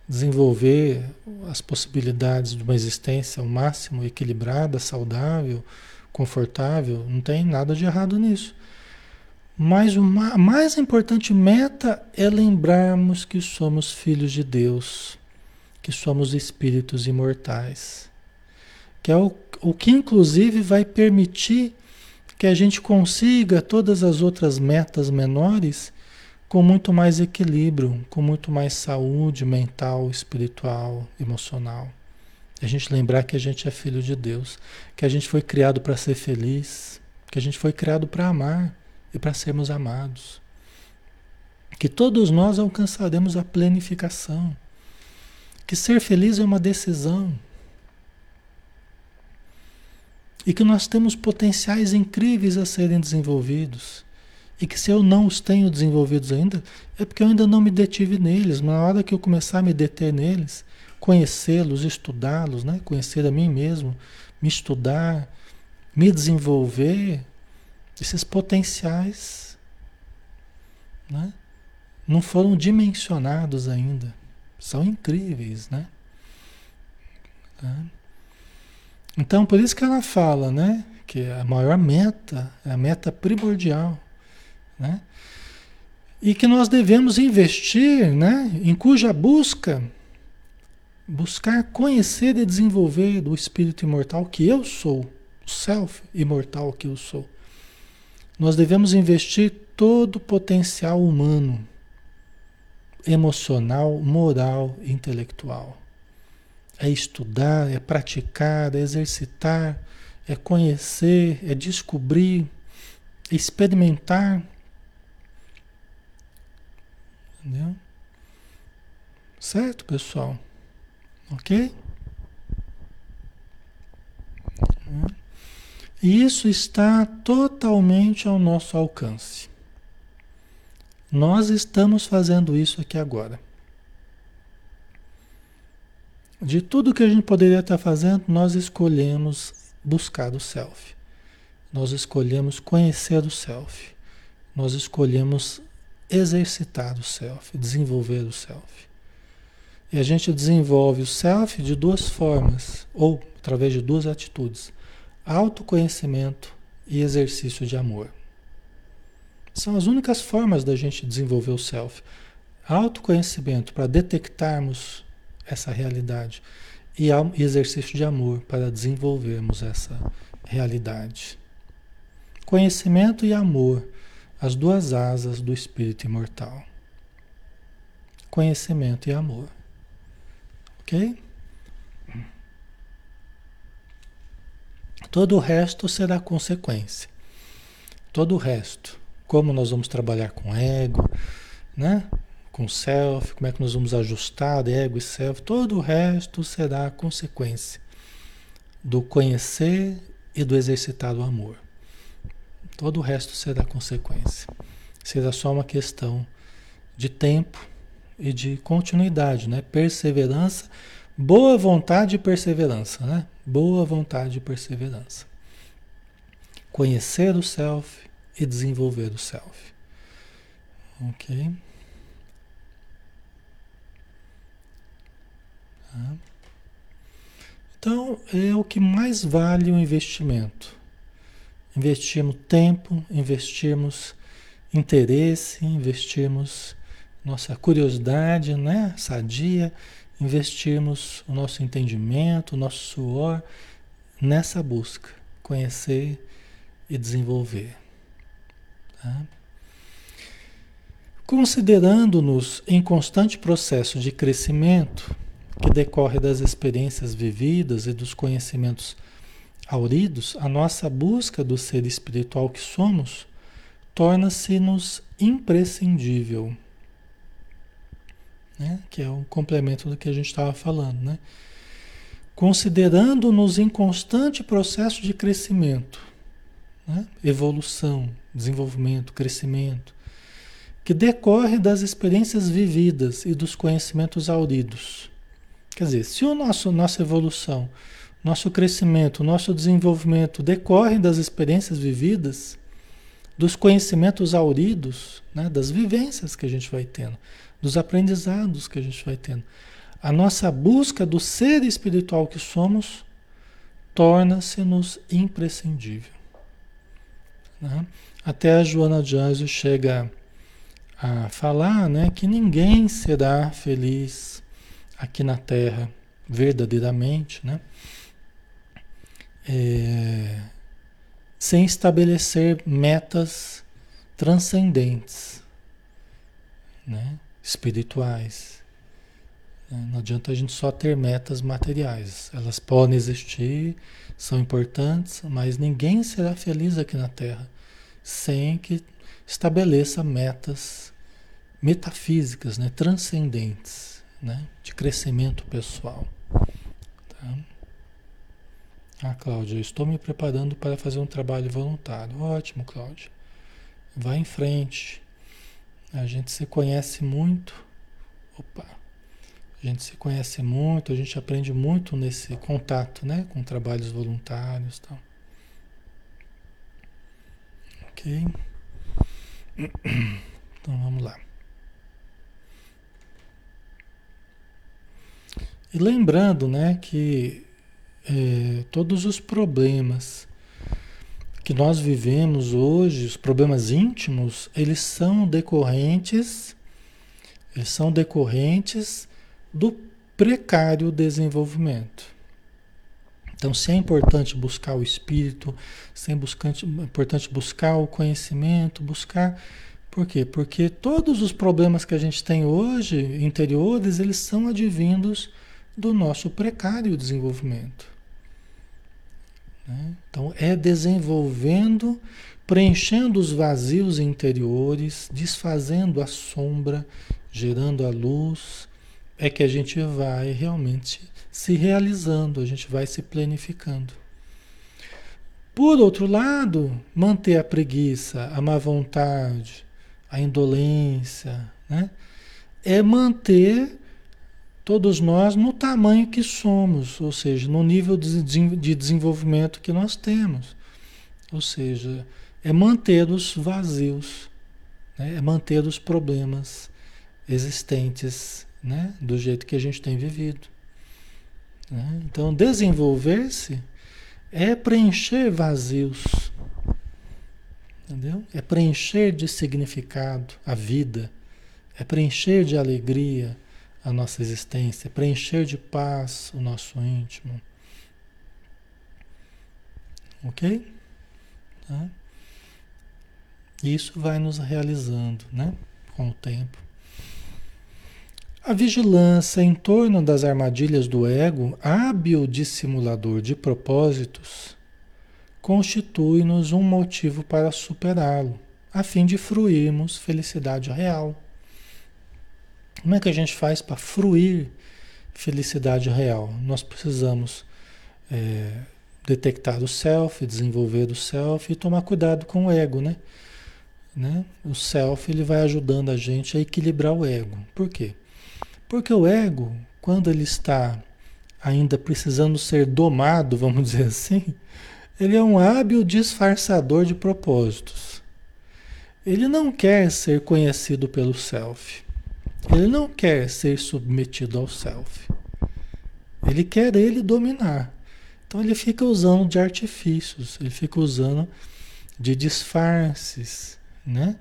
desenvolver as possibilidades de uma existência ao máximo equilibrada, saudável, confortável, não tem nada de errado nisso. Mas a mais importante meta é lembrarmos que somos filhos de Deus, que somos espíritos imortais que é o, o que inclusive vai permitir que a gente consiga todas as outras metas menores com muito mais equilíbrio, com muito mais saúde mental, espiritual, emocional. A gente lembrar que a gente é filho de Deus, que a gente foi criado para ser feliz, que a gente foi criado para amar e para sermos amados. Que todos nós alcançaremos a plenificação. Que ser feliz é uma decisão, e que nós temos potenciais incríveis a serem desenvolvidos. E que se eu não os tenho desenvolvidos ainda, é porque eu ainda não me detive neles. Na hora que eu começar a me deter neles, conhecê-los, estudá-los, né? conhecer a mim mesmo, me estudar, me desenvolver, esses potenciais né? não foram dimensionados ainda. São incríveis, né? Tá? Então, por isso que ela fala, né? Que a maior meta, é a meta primordial, né? E que nós devemos investir, né? Em cuja busca, buscar conhecer e desenvolver do espírito imortal que eu sou, o self imortal que eu sou. Nós devemos investir todo o potencial humano, emocional, moral, intelectual é estudar, é praticar, é exercitar, é conhecer, é descobrir, é experimentar. Entendeu? Certo, pessoal? Ok? E isso está totalmente ao nosso alcance. Nós estamos fazendo isso aqui agora. De tudo que a gente poderia estar fazendo, nós escolhemos buscar o self. Nós escolhemos conhecer o self. Nós escolhemos exercitar o self, desenvolver o self. E a gente desenvolve o self de duas formas, ou através de duas atitudes: autoconhecimento e exercício de amor. São as únicas formas da gente desenvolver o self. Autoconhecimento para detectarmos essa realidade. E exercício de amor para desenvolvermos essa realidade. Conhecimento e amor, as duas asas do espírito imortal. Conhecimento e amor. Ok? Todo o resto será consequência. Todo o resto. Como nós vamos trabalhar com ego, né? com self, como é que nós vamos ajustar ego e self, todo o resto será consequência do conhecer e do exercitar o amor. Todo o resto será consequência. Será só uma questão de tempo e de continuidade, né? Perseverança, boa vontade e perseverança, né? Boa vontade e perseverança. Conhecer o self e desenvolver o self. Ok? Tá? Então, é o que mais vale o investimento. Investirmos tempo, investirmos interesse, investirmos nossa curiosidade, né? Sadia, investirmos o nosso entendimento, o nosso suor nessa busca, conhecer e desenvolver. Tá? Considerando-nos em constante processo de crescimento, que decorre das experiências vividas e dos conhecimentos auridos, a nossa busca do ser espiritual que somos torna-se-nos imprescindível. Né? Que é um complemento do que a gente estava falando. Né? Considerando-nos em constante processo de crescimento, né? evolução, desenvolvimento, crescimento, que decorre das experiências vividas e dos conhecimentos auridos. Quer dizer, se o nosso nossa evolução, nosso crescimento, nosso desenvolvimento decorre das experiências vividas, dos conhecimentos auridos, né, das vivências que a gente vai tendo, dos aprendizados que a gente vai tendo, a nossa busca do ser espiritual que somos torna-se-nos imprescindível. Né? Até a Joana de Anjos chega a falar né, que ninguém será feliz aqui na Terra verdadeiramente, né? É, sem estabelecer metas transcendentes, né? Espirituais. Né? Não adianta a gente só ter metas materiais. Elas podem existir, são importantes, mas ninguém será feliz aqui na Terra sem que estabeleça metas metafísicas, né? transcendentes né? de crescimento pessoal. Tá? Ah, Cláudia, estou me preparando para fazer um trabalho voluntário. Ótimo, Cláudia. Vá em frente. A gente se conhece muito. Opa. A gente se conhece muito, a gente aprende muito nesse contato, né, com trabalhos voluntários, tal. OK? Então vamos lá. E lembrando né, que é, todos os problemas que nós vivemos hoje, os problemas íntimos, eles são decorrentes, eles são decorrentes do precário desenvolvimento. Então, se é importante buscar o espírito, se é importante buscar o conhecimento, buscar. Por quê? Porque todos os problemas que a gente tem hoje, interiores, eles são advindos do nosso precário desenvolvimento. Né? Então, é desenvolvendo, preenchendo os vazios interiores, desfazendo a sombra, gerando a luz, é que a gente vai realmente se realizando, a gente vai se planificando. Por outro lado, manter a preguiça, a má vontade, a indolência, né? é manter todos nós no tamanho que somos, ou seja, no nível de, de desenvolvimento que nós temos. Ou seja, é manter os vazios, né? é manter os problemas existentes né? do jeito que a gente tem vivido. Né? Então, desenvolver-se é preencher vazios. Entendeu? É preencher de significado a vida, é preencher de alegria a nossa existência, preencher de paz o nosso íntimo. Ok? Tá? Isso vai nos realizando, né? Com o tempo. A vigilância em torno das armadilhas do ego, hábil dissimulador de propósitos, constitui-nos um motivo para superá-lo, a fim de fruirmos felicidade real. Como é que a gente faz para fruir felicidade real? Nós precisamos é, detectar o self, desenvolver o self e tomar cuidado com o ego, né? né? O self ele vai ajudando a gente a equilibrar o ego. Por quê? Porque o ego, quando ele está ainda precisando ser domado, vamos dizer assim, ele é um hábil disfarçador de propósitos. Ele não quer ser conhecido pelo self. Ele não quer ser submetido ao self. Ele quer ele dominar. Então ele fica usando de artifícios, ele fica usando de disfarces, né?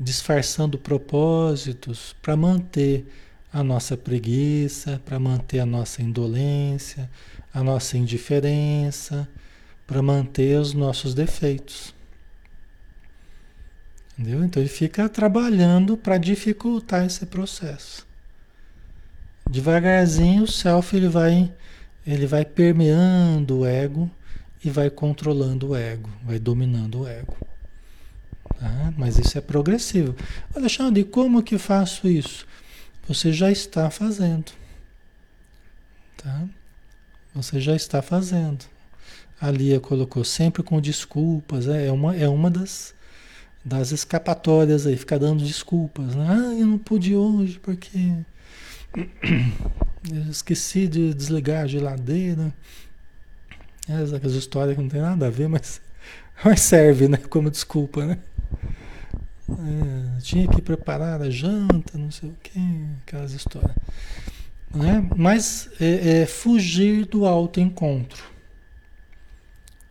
Disfarçando propósitos para manter a nossa preguiça, para manter a nossa indolência, a nossa indiferença, para manter os nossos defeitos. Entendeu? Então ele fica trabalhando para dificultar esse processo. Devagarzinho o self ele vai ele vai permeando o ego e vai controlando o ego, vai dominando o ego. Tá? Mas isso é progressivo. Alexandre, como que faço isso? Você já está fazendo. Tá? Você já está fazendo. A Lia colocou sempre com desculpas, é, é uma, é uma das, das escapatórias aí, ficar dando desculpas. Né? Ah, eu não pude hoje porque eu esqueci de desligar a geladeira. Essas histórias que não tem nada a ver, mas, mas serve né? como desculpa, né? É, tinha que preparar a janta, não sei o que, aquelas histórias. Né? Mas é, é fugir do autoencontro.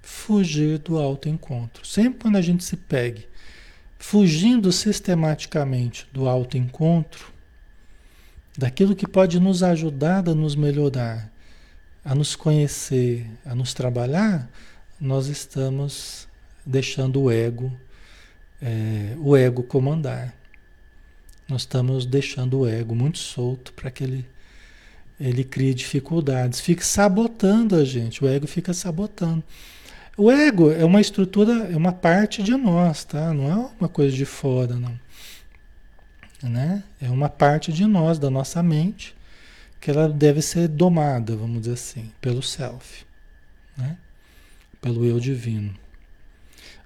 Fugir do autoencontro. Sempre quando a gente se pegue fugindo sistematicamente do autoencontro, daquilo que pode nos ajudar a nos melhorar, a nos conhecer, a nos trabalhar, nós estamos deixando o ego é, o ego comandar. Nós estamos deixando o ego muito solto para que ele, ele crie dificuldades, fique sabotando a gente, o ego fica sabotando. O ego é uma estrutura, é uma parte de nós, tá? Não é uma coisa de fora, não. Né? É uma parte de nós, da nossa mente, que ela deve ser domada, vamos dizer assim, pelo self, né? Pelo eu divino.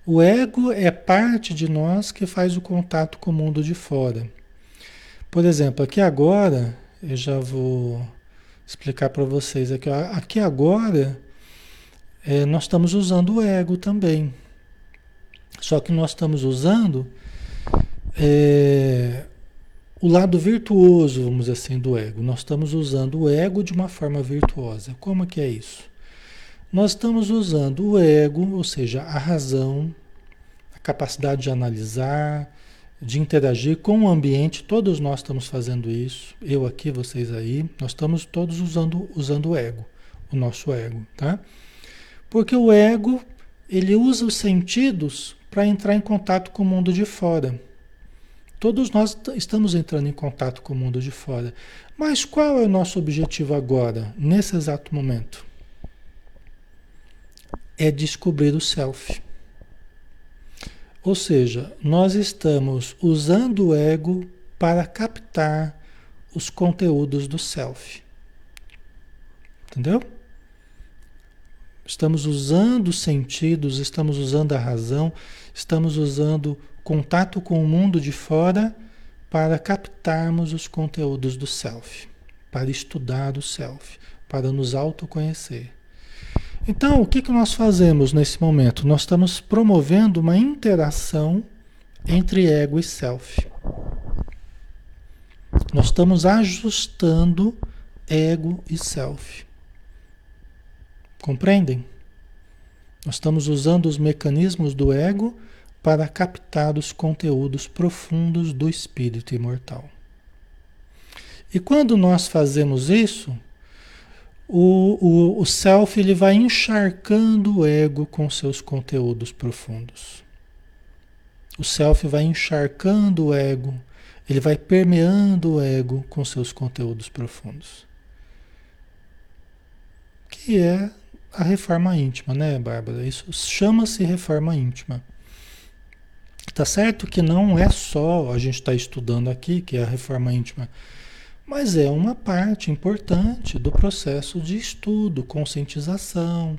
O ego é parte de nós que faz o contato com o mundo de fora. Por exemplo, aqui agora, eu já vou explicar para vocês aqui. Aqui agora, é, nós estamos usando o ego também. Só que nós estamos usando é, o lado virtuoso, vamos dizer assim, do ego. Nós estamos usando o ego de uma forma virtuosa. Como que é isso? Nós estamos usando o ego, ou seja, a razão, a capacidade de analisar, de interagir com o ambiente, todos nós estamos fazendo isso, eu aqui, vocês aí, nós estamos todos usando, usando o ego, o nosso ego, tá? Porque o ego, ele usa os sentidos para entrar em contato com o mundo de fora. Todos nós estamos entrando em contato com o mundo de fora. Mas qual é o nosso objetivo agora, nesse exato momento? é descobrir o self. Ou seja, nós estamos usando o ego para captar os conteúdos do self. Entendeu? Estamos usando os sentidos, estamos usando a razão, estamos usando contato com o mundo de fora para captarmos os conteúdos do self, para estudar o self, para nos autoconhecer. Então, o que, que nós fazemos nesse momento? Nós estamos promovendo uma interação entre ego e self. Nós estamos ajustando ego e self. Compreendem? Nós estamos usando os mecanismos do ego para captar os conteúdos profundos do espírito imortal. E quando nós fazemos isso, o, o, o self ele vai encharcando o ego com seus conteúdos profundos. O self vai encharcando o ego, ele vai permeando o ego com seus conteúdos profundos. Que é a reforma íntima, né, Bárbara? Isso chama-se reforma íntima. Tá certo que não é só a gente está estudando aqui, que é a reforma íntima, mas é uma parte importante do processo de estudo, conscientização,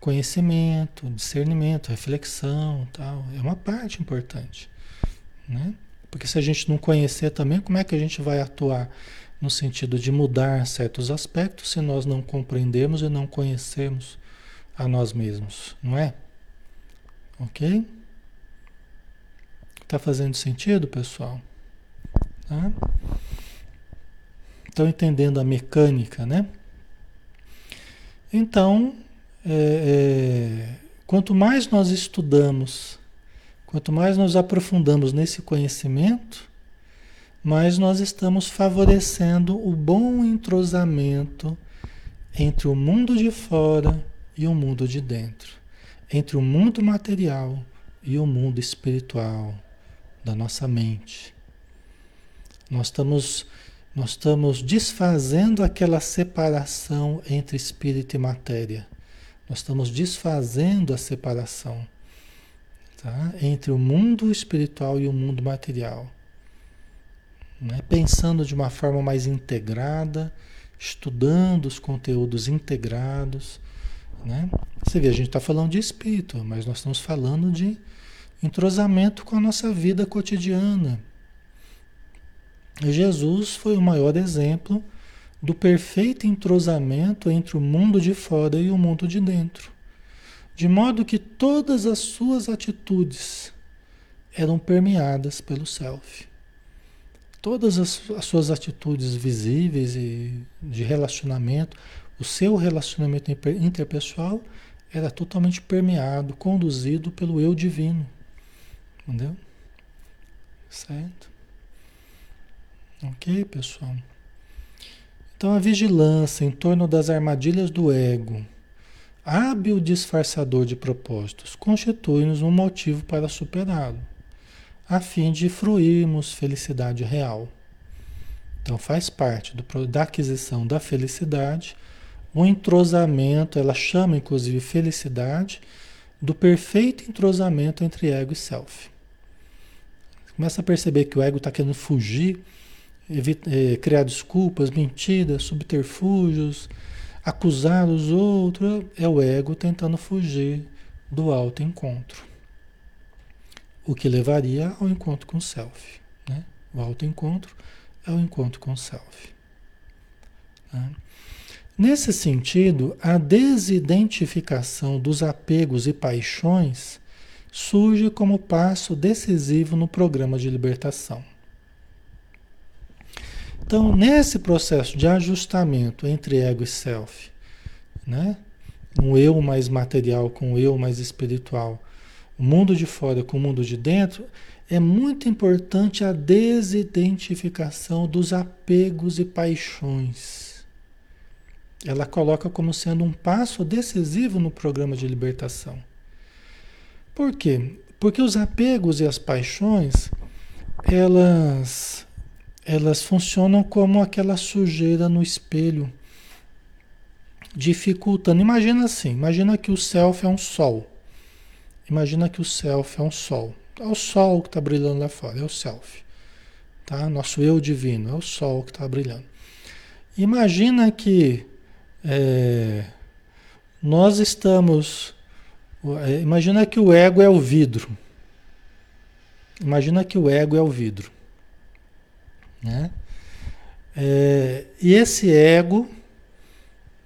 conhecimento, discernimento, reflexão, tal. É uma parte importante, né? Porque se a gente não conhecer também, como é que a gente vai atuar no sentido de mudar certos aspectos se nós não compreendemos e não conhecemos a nós mesmos, não é? Ok? Tá fazendo sentido, pessoal? Tá? Estão entendendo a mecânica, né? Então, é, é, quanto mais nós estudamos Quanto mais nos aprofundamos nesse conhecimento, mais nós estamos favorecendo o bom entrosamento entre o mundo de fora e o mundo de dentro, entre o mundo material e o mundo espiritual da nossa mente. Nós estamos, nós estamos desfazendo aquela separação entre espírito e matéria. Nós estamos desfazendo a separação tá? entre o mundo espiritual e o mundo material. Né? Pensando de uma forma mais integrada, estudando os conteúdos integrados. Né? Você vê, a gente está falando de espírito, mas nós estamos falando de entrosamento com a nossa vida cotidiana. Jesus foi o maior exemplo do perfeito entrosamento entre o mundo de fora e o mundo de dentro de modo que todas as suas atitudes eram permeadas pelo self. Todas as, as, suas atitudes visíveis e de relacionamento, o seu relacionamento interpessoal era totalmente permeado, conduzido pelo eu divino. Entendeu? Certo? Ok, pessoal? Então a vigilância em torno das armadilhas do ego hábil disfarçador de propósitos, constitui-nos um motivo para superá-lo, a fim de fruirmos felicidade real. Então faz parte do, da aquisição da felicidade, o entrosamento, ela chama inclusive felicidade, do perfeito entrosamento entre ego e self. Começa a perceber que o ego está querendo fugir, evita, eh, criar desculpas, mentiras, subterfúgios, Acusar os outros é o ego tentando fugir do autoencontro. O que levaria ao encontro com o self. Né? O autoencontro é o encontro com o self. Né? Nesse sentido, a desidentificação dos apegos e paixões surge como passo decisivo no programa de libertação. Então, nesse processo de ajustamento entre ego e self, né? um eu mais material com um eu mais espiritual, o mundo de fora com o mundo de dentro, é muito importante a desidentificação dos apegos e paixões. Ela coloca como sendo um passo decisivo no programa de libertação. Por quê? Porque os apegos e as paixões, elas elas funcionam como aquela sujeira no espelho, dificultando. Imagina assim, imagina que o self é um sol. Imagina que o self é um sol. É o sol que está brilhando lá fora, é o self. Tá? Nosso eu divino, é o sol que está brilhando. Imagina que é, nós estamos. É, imagina que o ego é o vidro. Imagina que o ego é o vidro. Né? É, e esse ego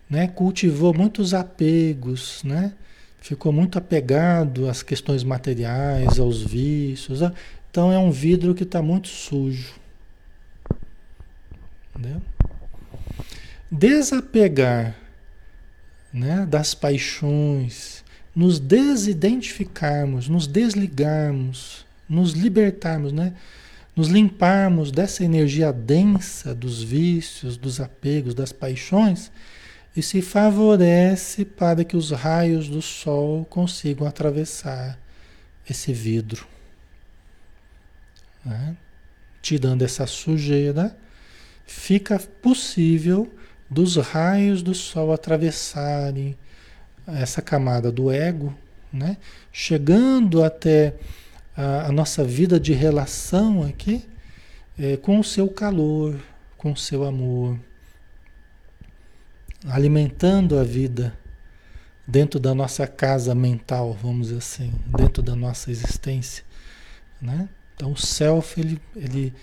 né, cultivou muitos apegos, né? Ficou muito apegado às questões materiais, aos vícios. Então é um vidro que está muito sujo. Entendeu? Desapegar né, das paixões, nos desidentificarmos, nos desligarmos, nos libertarmos, né? nos limparmos dessa energia densa dos vícios, dos apegos, das paixões, e se favorece para que os raios do sol consigam atravessar esse vidro. né? tirando essa sujeira, fica possível dos raios do sol atravessarem essa camada do ego, né? chegando até a, a nossa vida de relação aqui é, com o seu calor, com o seu amor, alimentando a vida dentro da nossa casa mental, vamos dizer assim, dentro da nossa existência, né? Então o self ele, ele,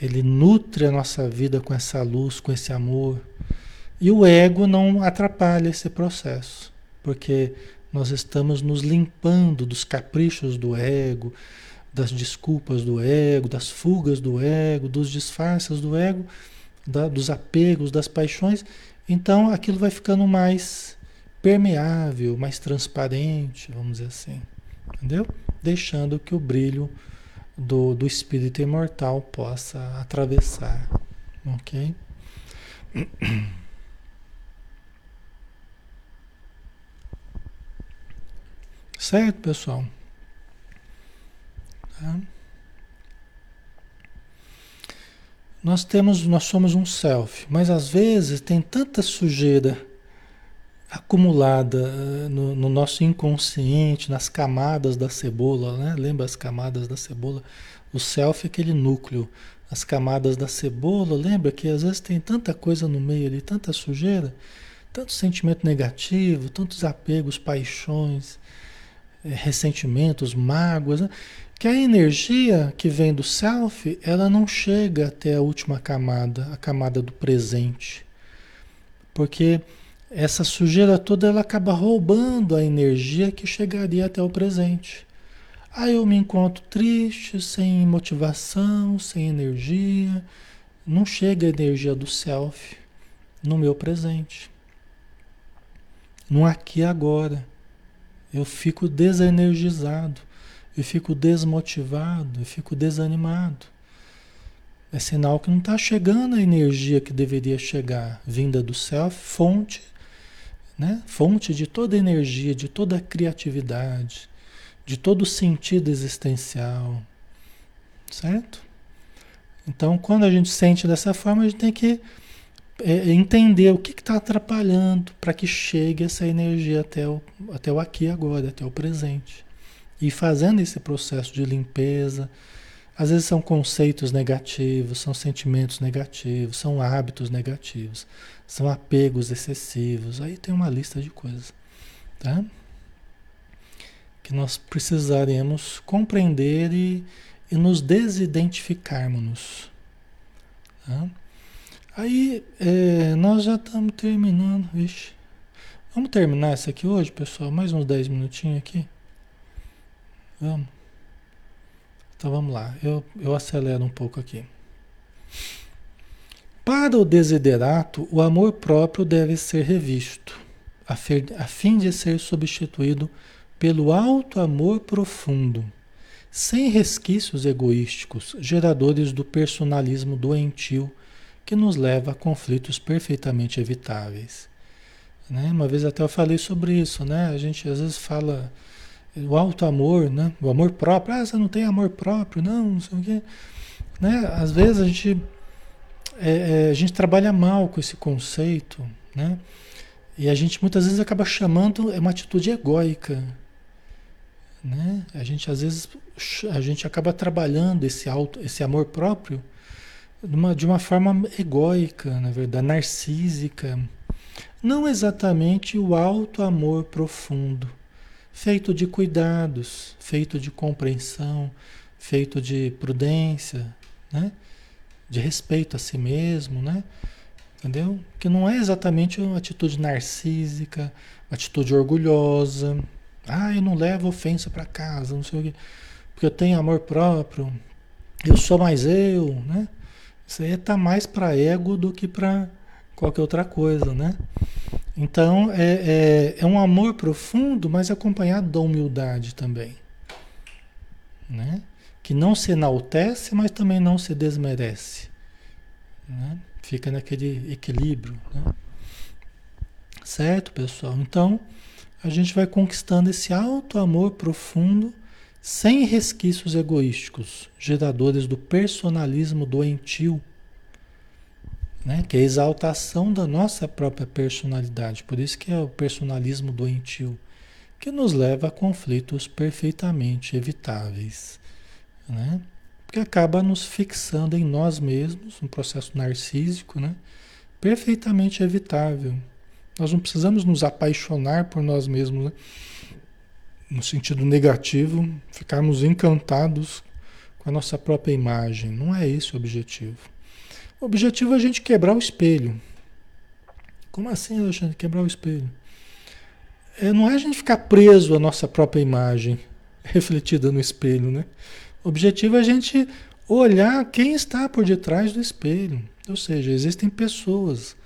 ele nutre a nossa vida com essa luz, com esse amor. E o ego não atrapalha esse processo, porque nós estamos nos limpando dos caprichos do ego, das desculpas do ego, das fugas do ego, dos disfarces do ego, da, dos apegos, das paixões. Então aquilo vai ficando mais permeável, mais transparente, vamos dizer assim. Entendeu? Deixando que o brilho do, do espírito imortal possa atravessar. Ok? Certo, pessoal? Tá? Nós temos, nós somos um self, mas às vezes tem tanta sujeira acumulada eh, no, no, nosso inconsciente, nas camadas da cebola, né? Lembra as camadas da cebola? O self é aquele núcleo, as camadas da cebola, lembra que às vezes tem tanta coisa no meio ali, tanta sujeira, tanto sentimento negativo, tantos apegos, paixões, eh, ressentimentos, mágoas, né? Que a energia que vem do self, ela não chega até a última camada, a camada do presente. Porque essa sujeira toda ela acaba roubando a energia que chegaria até o presente. Aí eu me encontro triste, sem motivação, sem energia. Não chega a energia do self no meu presente. No aqui e agora. Eu fico desenergizado, eu fico desmotivado, eu fico desanimado. É sinal que não está chegando a energia que deveria chegar, vinda do self, fonte né? fonte de toda energia, de toda criatividade, de todo sentido existencial, certo? Então, quando a gente sente dessa forma, a gente tem que é, entender o que está atrapalhando para que chegue essa energia até o, até o aqui e agora, até o presente. E fazendo esse processo de limpeza, às vezes são conceitos negativos, são sentimentos negativos, são hábitos negativos. São apegos excessivos. Aí tem uma lista de coisas, tá? Que nós precisaremos compreender e, e nos desidentificarmos. Tá? Aí é, nós já estamos terminando. Vixe. Vamos terminar isso aqui hoje, pessoal? Mais uns 10 minutinhos aqui. Vamos. Então vamos lá. Eu, eu acelero um pouco aqui. Para o desiderato, o amor próprio deve ser revisto, a fim de ser substituído pelo alto amor profundo, sem resquícios egoísticos, geradores do personalismo doentio que nos leva a conflitos perfeitamente evitáveis. Né? Uma vez até eu falei sobre isso, né? A gente às vezes fala o alto amor, né? O amor próprio. Ah, você não tem amor próprio, não, não sei o quê. Né? Às vezes a gente é, é, a gente trabalha mal com esse conceito, né? E a gente muitas vezes acaba chamando, é uma atitude egóica, né? A gente às vezes a gente acaba trabalhando esse auto, esse amor próprio de uma, de uma forma egóica, na verdade, narcísica. Não exatamente o alto amor profundo, feito de cuidados, feito de compreensão, feito de prudência, né? de respeito a si mesmo, né? Entendeu? Que não é exatamente uma atitude narcísica, uma atitude orgulhosa. Ah, eu não levo ofensa para casa, não sei o quê. Porque eu tenho amor próprio. Eu sou mais eu, né? Isso aí tá mais para ego do que para qualquer outra coisa, né? Então, é, é, é, um amor profundo, mas acompanhado da humildade também. Né? que não se enaltece, mas também não se desmerece. Né? Fica naquele equilíbrio. Né? Certo, pessoal? Então, a gente vai conquistando esse alto amor profundo sem resquícios egoísticos, geradores do personalismo doentio, né? que é a exaltação da nossa própria personalidade. Por isso que é o personalismo doentio, que nos leva a conflitos perfeitamente evitáveis. Né? Porque acaba nos fixando em nós mesmos, um processo narcísico, né? perfeitamente evitável. Nós não precisamos nos apaixonar por nós mesmos, né? no sentido negativo, ficarmos encantados com a nossa própria imagem. Não é esse o objetivo. O objetivo é a gente quebrar o espelho. Como assim, Alexandre, quebrar o espelho? É, não é a gente ficar preso à nossa própria imagem refletida no espelho, né? O objetivo é a gente olhar quem está por detrás do espelho. Ou seja, existem pessoas.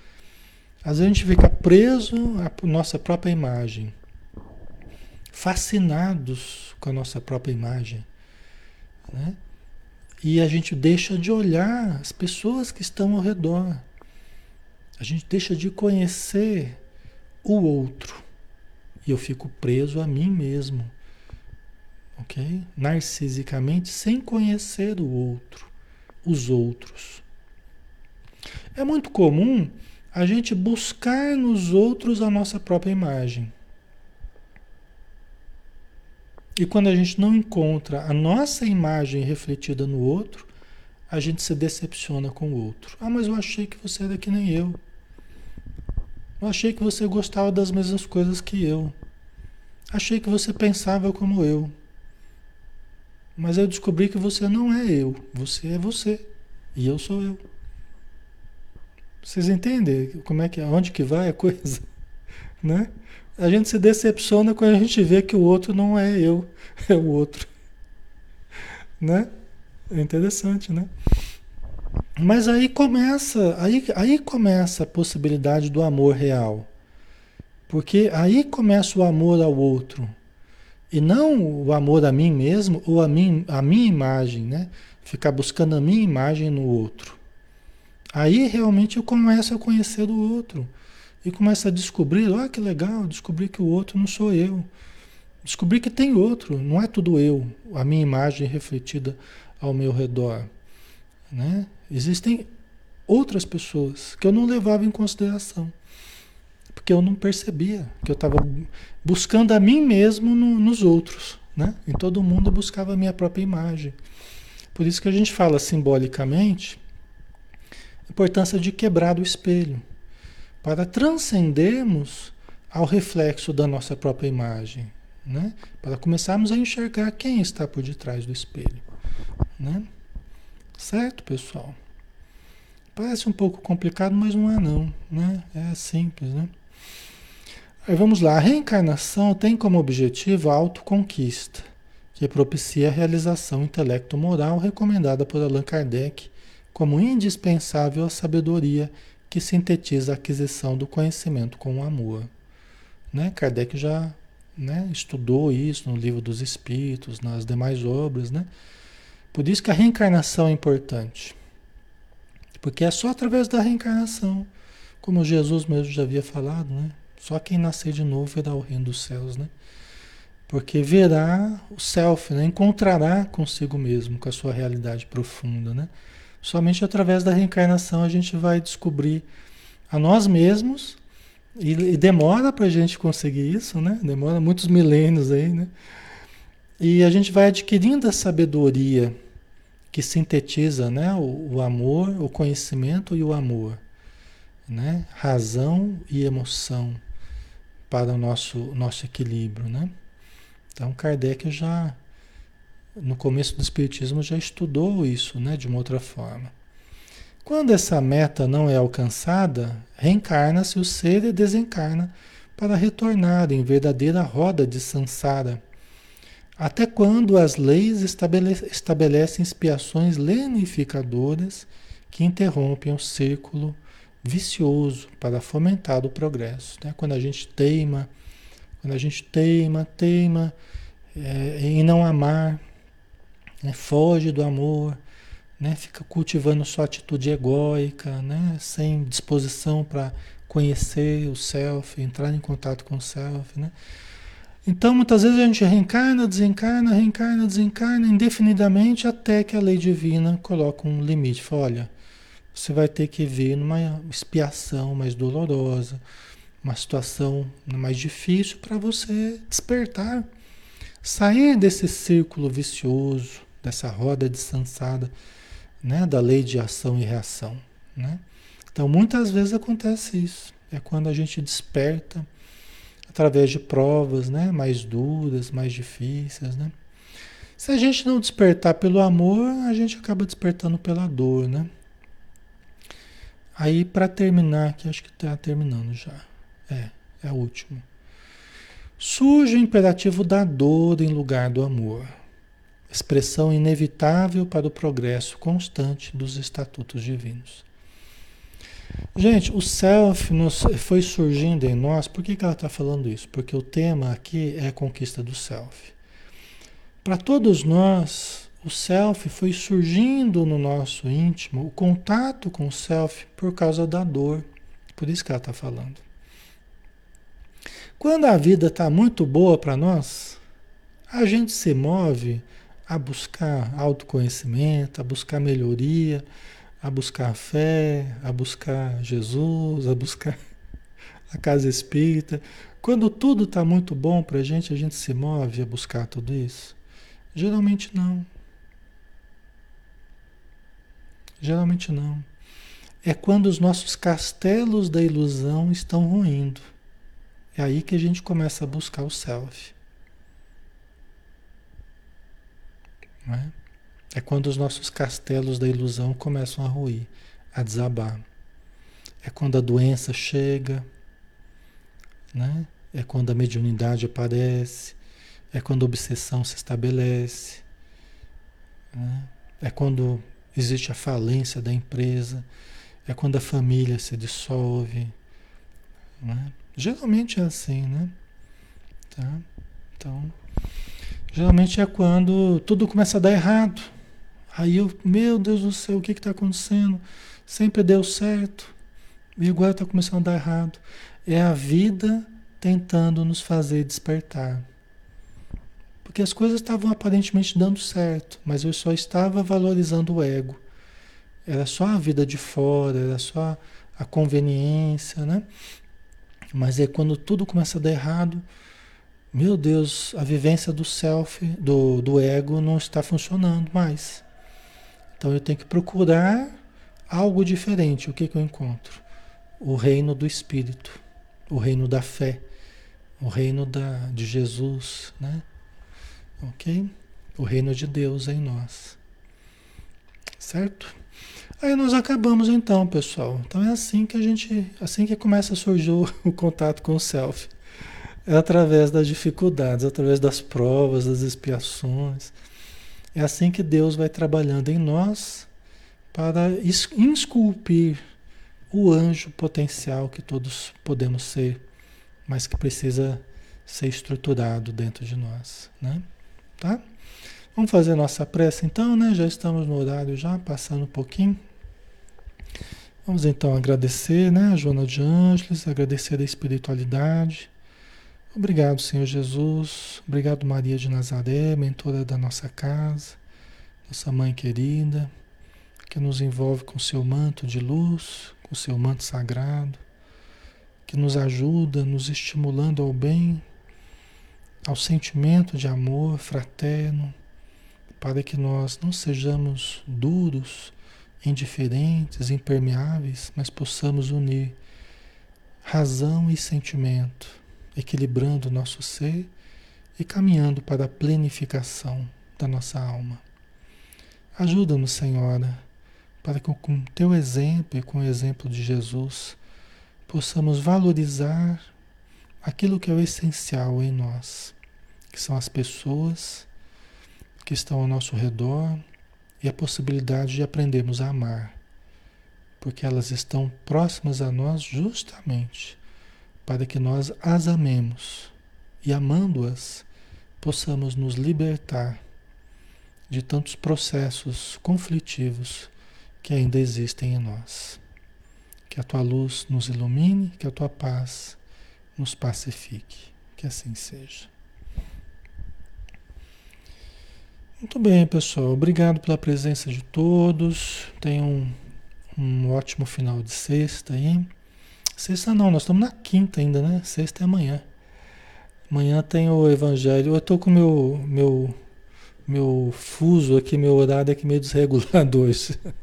Às vezes a gente fica preso à nossa própria imagem fascinados com a nossa própria imagem. Né? E a gente deixa de olhar as pessoas que estão ao redor. A gente deixa de conhecer o outro. E eu fico preso a mim mesmo. Ok? Narcisicamente, sem conhecer o outro, os outros. É muito comum a gente buscar nos outros a nossa própria imagem. E quando a gente não encontra a nossa imagem refletida no outro, a gente se decepciona com o outro. Ah, mas eu achei que você era que nem eu. Eu achei que você gostava das mesmas coisas que eu. Achei que você pensava como eu. Mas eu descobri que você não é eu. Você é você. E eu sou eu. Vocês entendem como é que onde que vai a coisa, né? A gente se decepciona quando a gente vê que o outro não é eu, é o outro. Né? É interessante, né? Mas aí começa, aí, aí começa a possibilidade do amor real. Porque aí começa o amor ao outro. E não o amor a mim mesmo ou a, mim, a minha imagem, né? Ficar buscando a minha imagem no outro. Aí realmente eu começo a conhecer o outro. E começa a descobrir, olha que legal, descobrir que o outro não sou eu. Descobrir que tem outro, não é tudo eu, a minha imagem refletida ao meu redor. Né? Existem outras pessoas que eu não levava em consideração. Porque eu não percebia que eu estava buscando a mim mesmo no, nos outros. Né? Em todo mundo eu buscava a minha própria imagem. Por isso que a gente fala simbolicamente a importância de quebrar o espelho para transcendermos ao reflexo da nossa própria imagem, né? Para começarmos a enxergar quem está por detrás do espelho, né? Certo, pessoal? Parece um pouco complicado, mas não é não, né? É simples, né? Aí vamos lá, a reencarnação tem como objetivo a autoconquista, que propicia a realização intelecto-moral recomendada por Allan Kardec como indispensável à sabedoria que sintetiza a aquisição do conhecimento com o amor. Né? Kardec já né, estudou isso no livro dos Espíritos, nas demais obras. Né? Por isso que a reencarnação é importante. Porque é só através da reencarnação, como Jesus mesmo já havia falado, né? Só quem nascer de novo verá o reino dos céus, né? Porque verá o self, né? encontrará consigo mesmo, com a sua realidade profunda, né? Somente através da reencarnação a gente vai descobrir a nós mesmos e, e demora para a gente conseguir isso, né? Demora muitos milênios aí, né? E a gente vai adquirindo a sabedoria que sintetiza, né? O, o amor, o conhecimento e o amor, né? Razão e emoção para o nosso nosso equilíbrio, né? Então Kardec já no começo do Espiritismo já estudou isso né, de uma outra forma. Quando essa meta não é alcançada, reencarna-se o ser e desencarna para retornar em verdadeira roda de sansara. Até quando as leis estabelecem expiações lenificadoras que interrompem o círculo vicioso para fomentar o progresso. Né? Quando a gente teima, quando a gente teima, teima é, em não amar, né? foge do amor, né? fica cultivando sua atitude egóica, né? sem disposição para conhecer o self, entrar em contato com o self. Né? Então, muitas vezes a gente reencarna, desencarna, reencarna, desencarna indefinidamente até que a lei divina coloca um limite. Fala, olha, você vai ter que vir numa expiação mais dolorosa, uma situação mais difícil para você despertar, sair desse círculo vicioso, dessa roda descansada, né, da lei de ação e reação, né? Então, muitas vezes acontece isso. É quando a gente desperta através de provas, né, mais duras, mais difíceis, né? Se a gente não despertar pelo amor, a gente acaba despertando pela dor, né? Aí, para terminar, que acho que está terminando já. É, é o último. Surge o imperativo da dor em lugar do amor, expressão inevitável para o progresso constante dos estatutos divinos. Gente, o self nos, foi surgindo em nós, por que, que ela está falando isso? Porque o tema aqui é a conquista do self. Para todos nós, o self foi surgindo no nosso íntimo, o contato com o self, por causa da dor. Por isso que ela está falando. Quando a vida está muito boa para nós, a gente se move a buscar autoconhecimento, a buscar melhoria, a buscar fé, a buscar Jesus, a buscar a casa espírita. Quando tudo está muito bom para a gente, a gente se move a buscar tudo isso? Geralmente não. Geralmente não. É quando os nossos castelos da ilusão estão ruindo. É aí que a gente começa a buscar o self. É? é quando os nossos castelos da ilusão começam a ruir, a desabar. É quando a doença chega, né? é quando a mediunidade aparece, é quando a obsessão se estabelece, né? é quando existe a falência da empresa, é quando a família se dissolve. Né? Geralmente é assim, né? Tá? Então, geralmente é quando tudo começa a dar errado. Aí eu, meu Deus do céu, o que está acontecendo? Sempre deu certo e agora está começando a dar errado. É a vida tentando nos fazer despertar. Porque as coisas estavam aparentemente dando certo, mas eu só estava valorizando o ego. Era só a vida de fora, era só a conveniência, né? Mas é quando tudo começa a dar errado, meu Deus, a vivência do self, do, do ego, não está funcionando mais. Então eu tenho que procurar algo diferente. O que, que eu encontro? O reino do Espírito, o reino da fé, o reino da, de Jesus, né? Ok? O reino de Deus em nós. Certo? Aí nós acabamos então, pessoal. Então é assim que a gente, assim que começa a surgir o, o contato com o self. É através das dificuldades, através das provas, das expiações. É assim que Deus vai trabalhando em nós para esculpir o anjo potencial que todos podemos ser, mas que precisa ser estruturado dentro de nós, né? Tá? Vamos fazer nossa prece então, né? Já estamos no horário já, passando um pouquinho. Vamos então agradecer, né, a Joana de Ângeles, agradecer a espiritualidade. Obrigado, Senhor Jesus. Obrigado, Maria de Nazaré, mentora da nossa casa, nossa mãe querida, que nos envolve com seu manto de luz, com seu manto sagrado, que nos ajuda, nos estimulando ao bem, ao sentimento de amor fraterno, para que nós não sejamos duros, indiferentes, impermeáveis, mas possamos unir razão e sentimento, equilibrando o nosso ser e caminhando para a plenificação da nossa alma. Ajuda-nos, Senhora, para que com teu exemplo e com o exemplo de Jesus possamos valorizar aquilo que é o essencial em nós, que são as pessoas que estão ao nosso redor e a possibilidade de aprendermos a amar, porque elas estão próximas a nós justamente para que nós as amemos e, amando-as, possamos nos libertar de tantos processos conflitivos que ainda existem em nós. Que a tua luz nos ilumine, que a tua paz nos pacifique. Que assim seja. Muito bem, pessoal. Obrigado pela presença de todos. Tenham um, um ótimo final de sexta aí. Sexta não, nós estamos na quinta ainda, né? Sexta é amanhã. Amanhã tem o evangelho. Eu estou com meu meu meu fuso aqui, meu horário aqui meio desregulado hoje.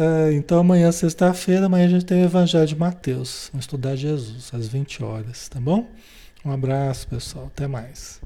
É, então amanhã, sexta-feira, amanhã a gente tem o Evangelho de Mateus. Vamos estudar Jesus às 20 horas, tá bom? Um abraço, pessoal. Até mais.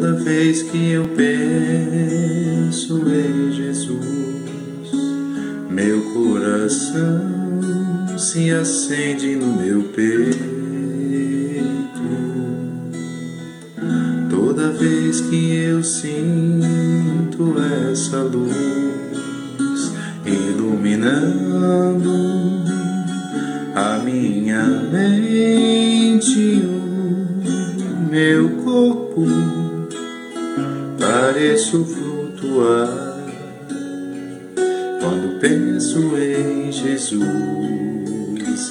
Toda vez que eu penso em Jesus, meu coração se acende no meu peito. Toda vez que eu sinto essa luz iluminando a minha mente, o meu corpo pareço flutuar quando penso em Jesus.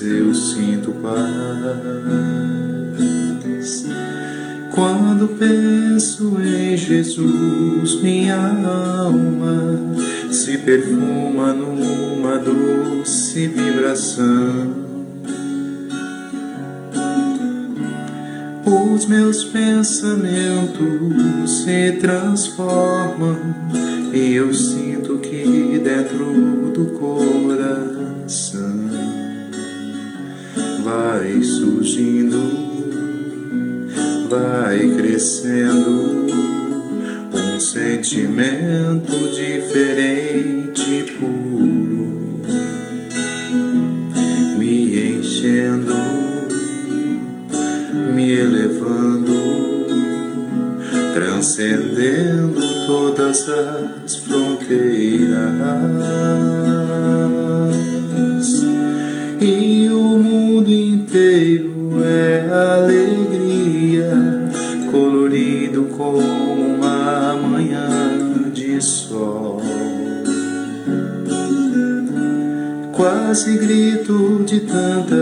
Eu sinto paz. Quando penso em Jesus, minha alma se perfuma numa doce vibração. Os meus pensamentos se transformam e eu sinto que dentro do coração vai surgindo, vai crescendo um sentimento diferente, todas as fronteiras. E o mundo inteiro é alegria, colorido como uma manhã de sol. Quase grito de tanta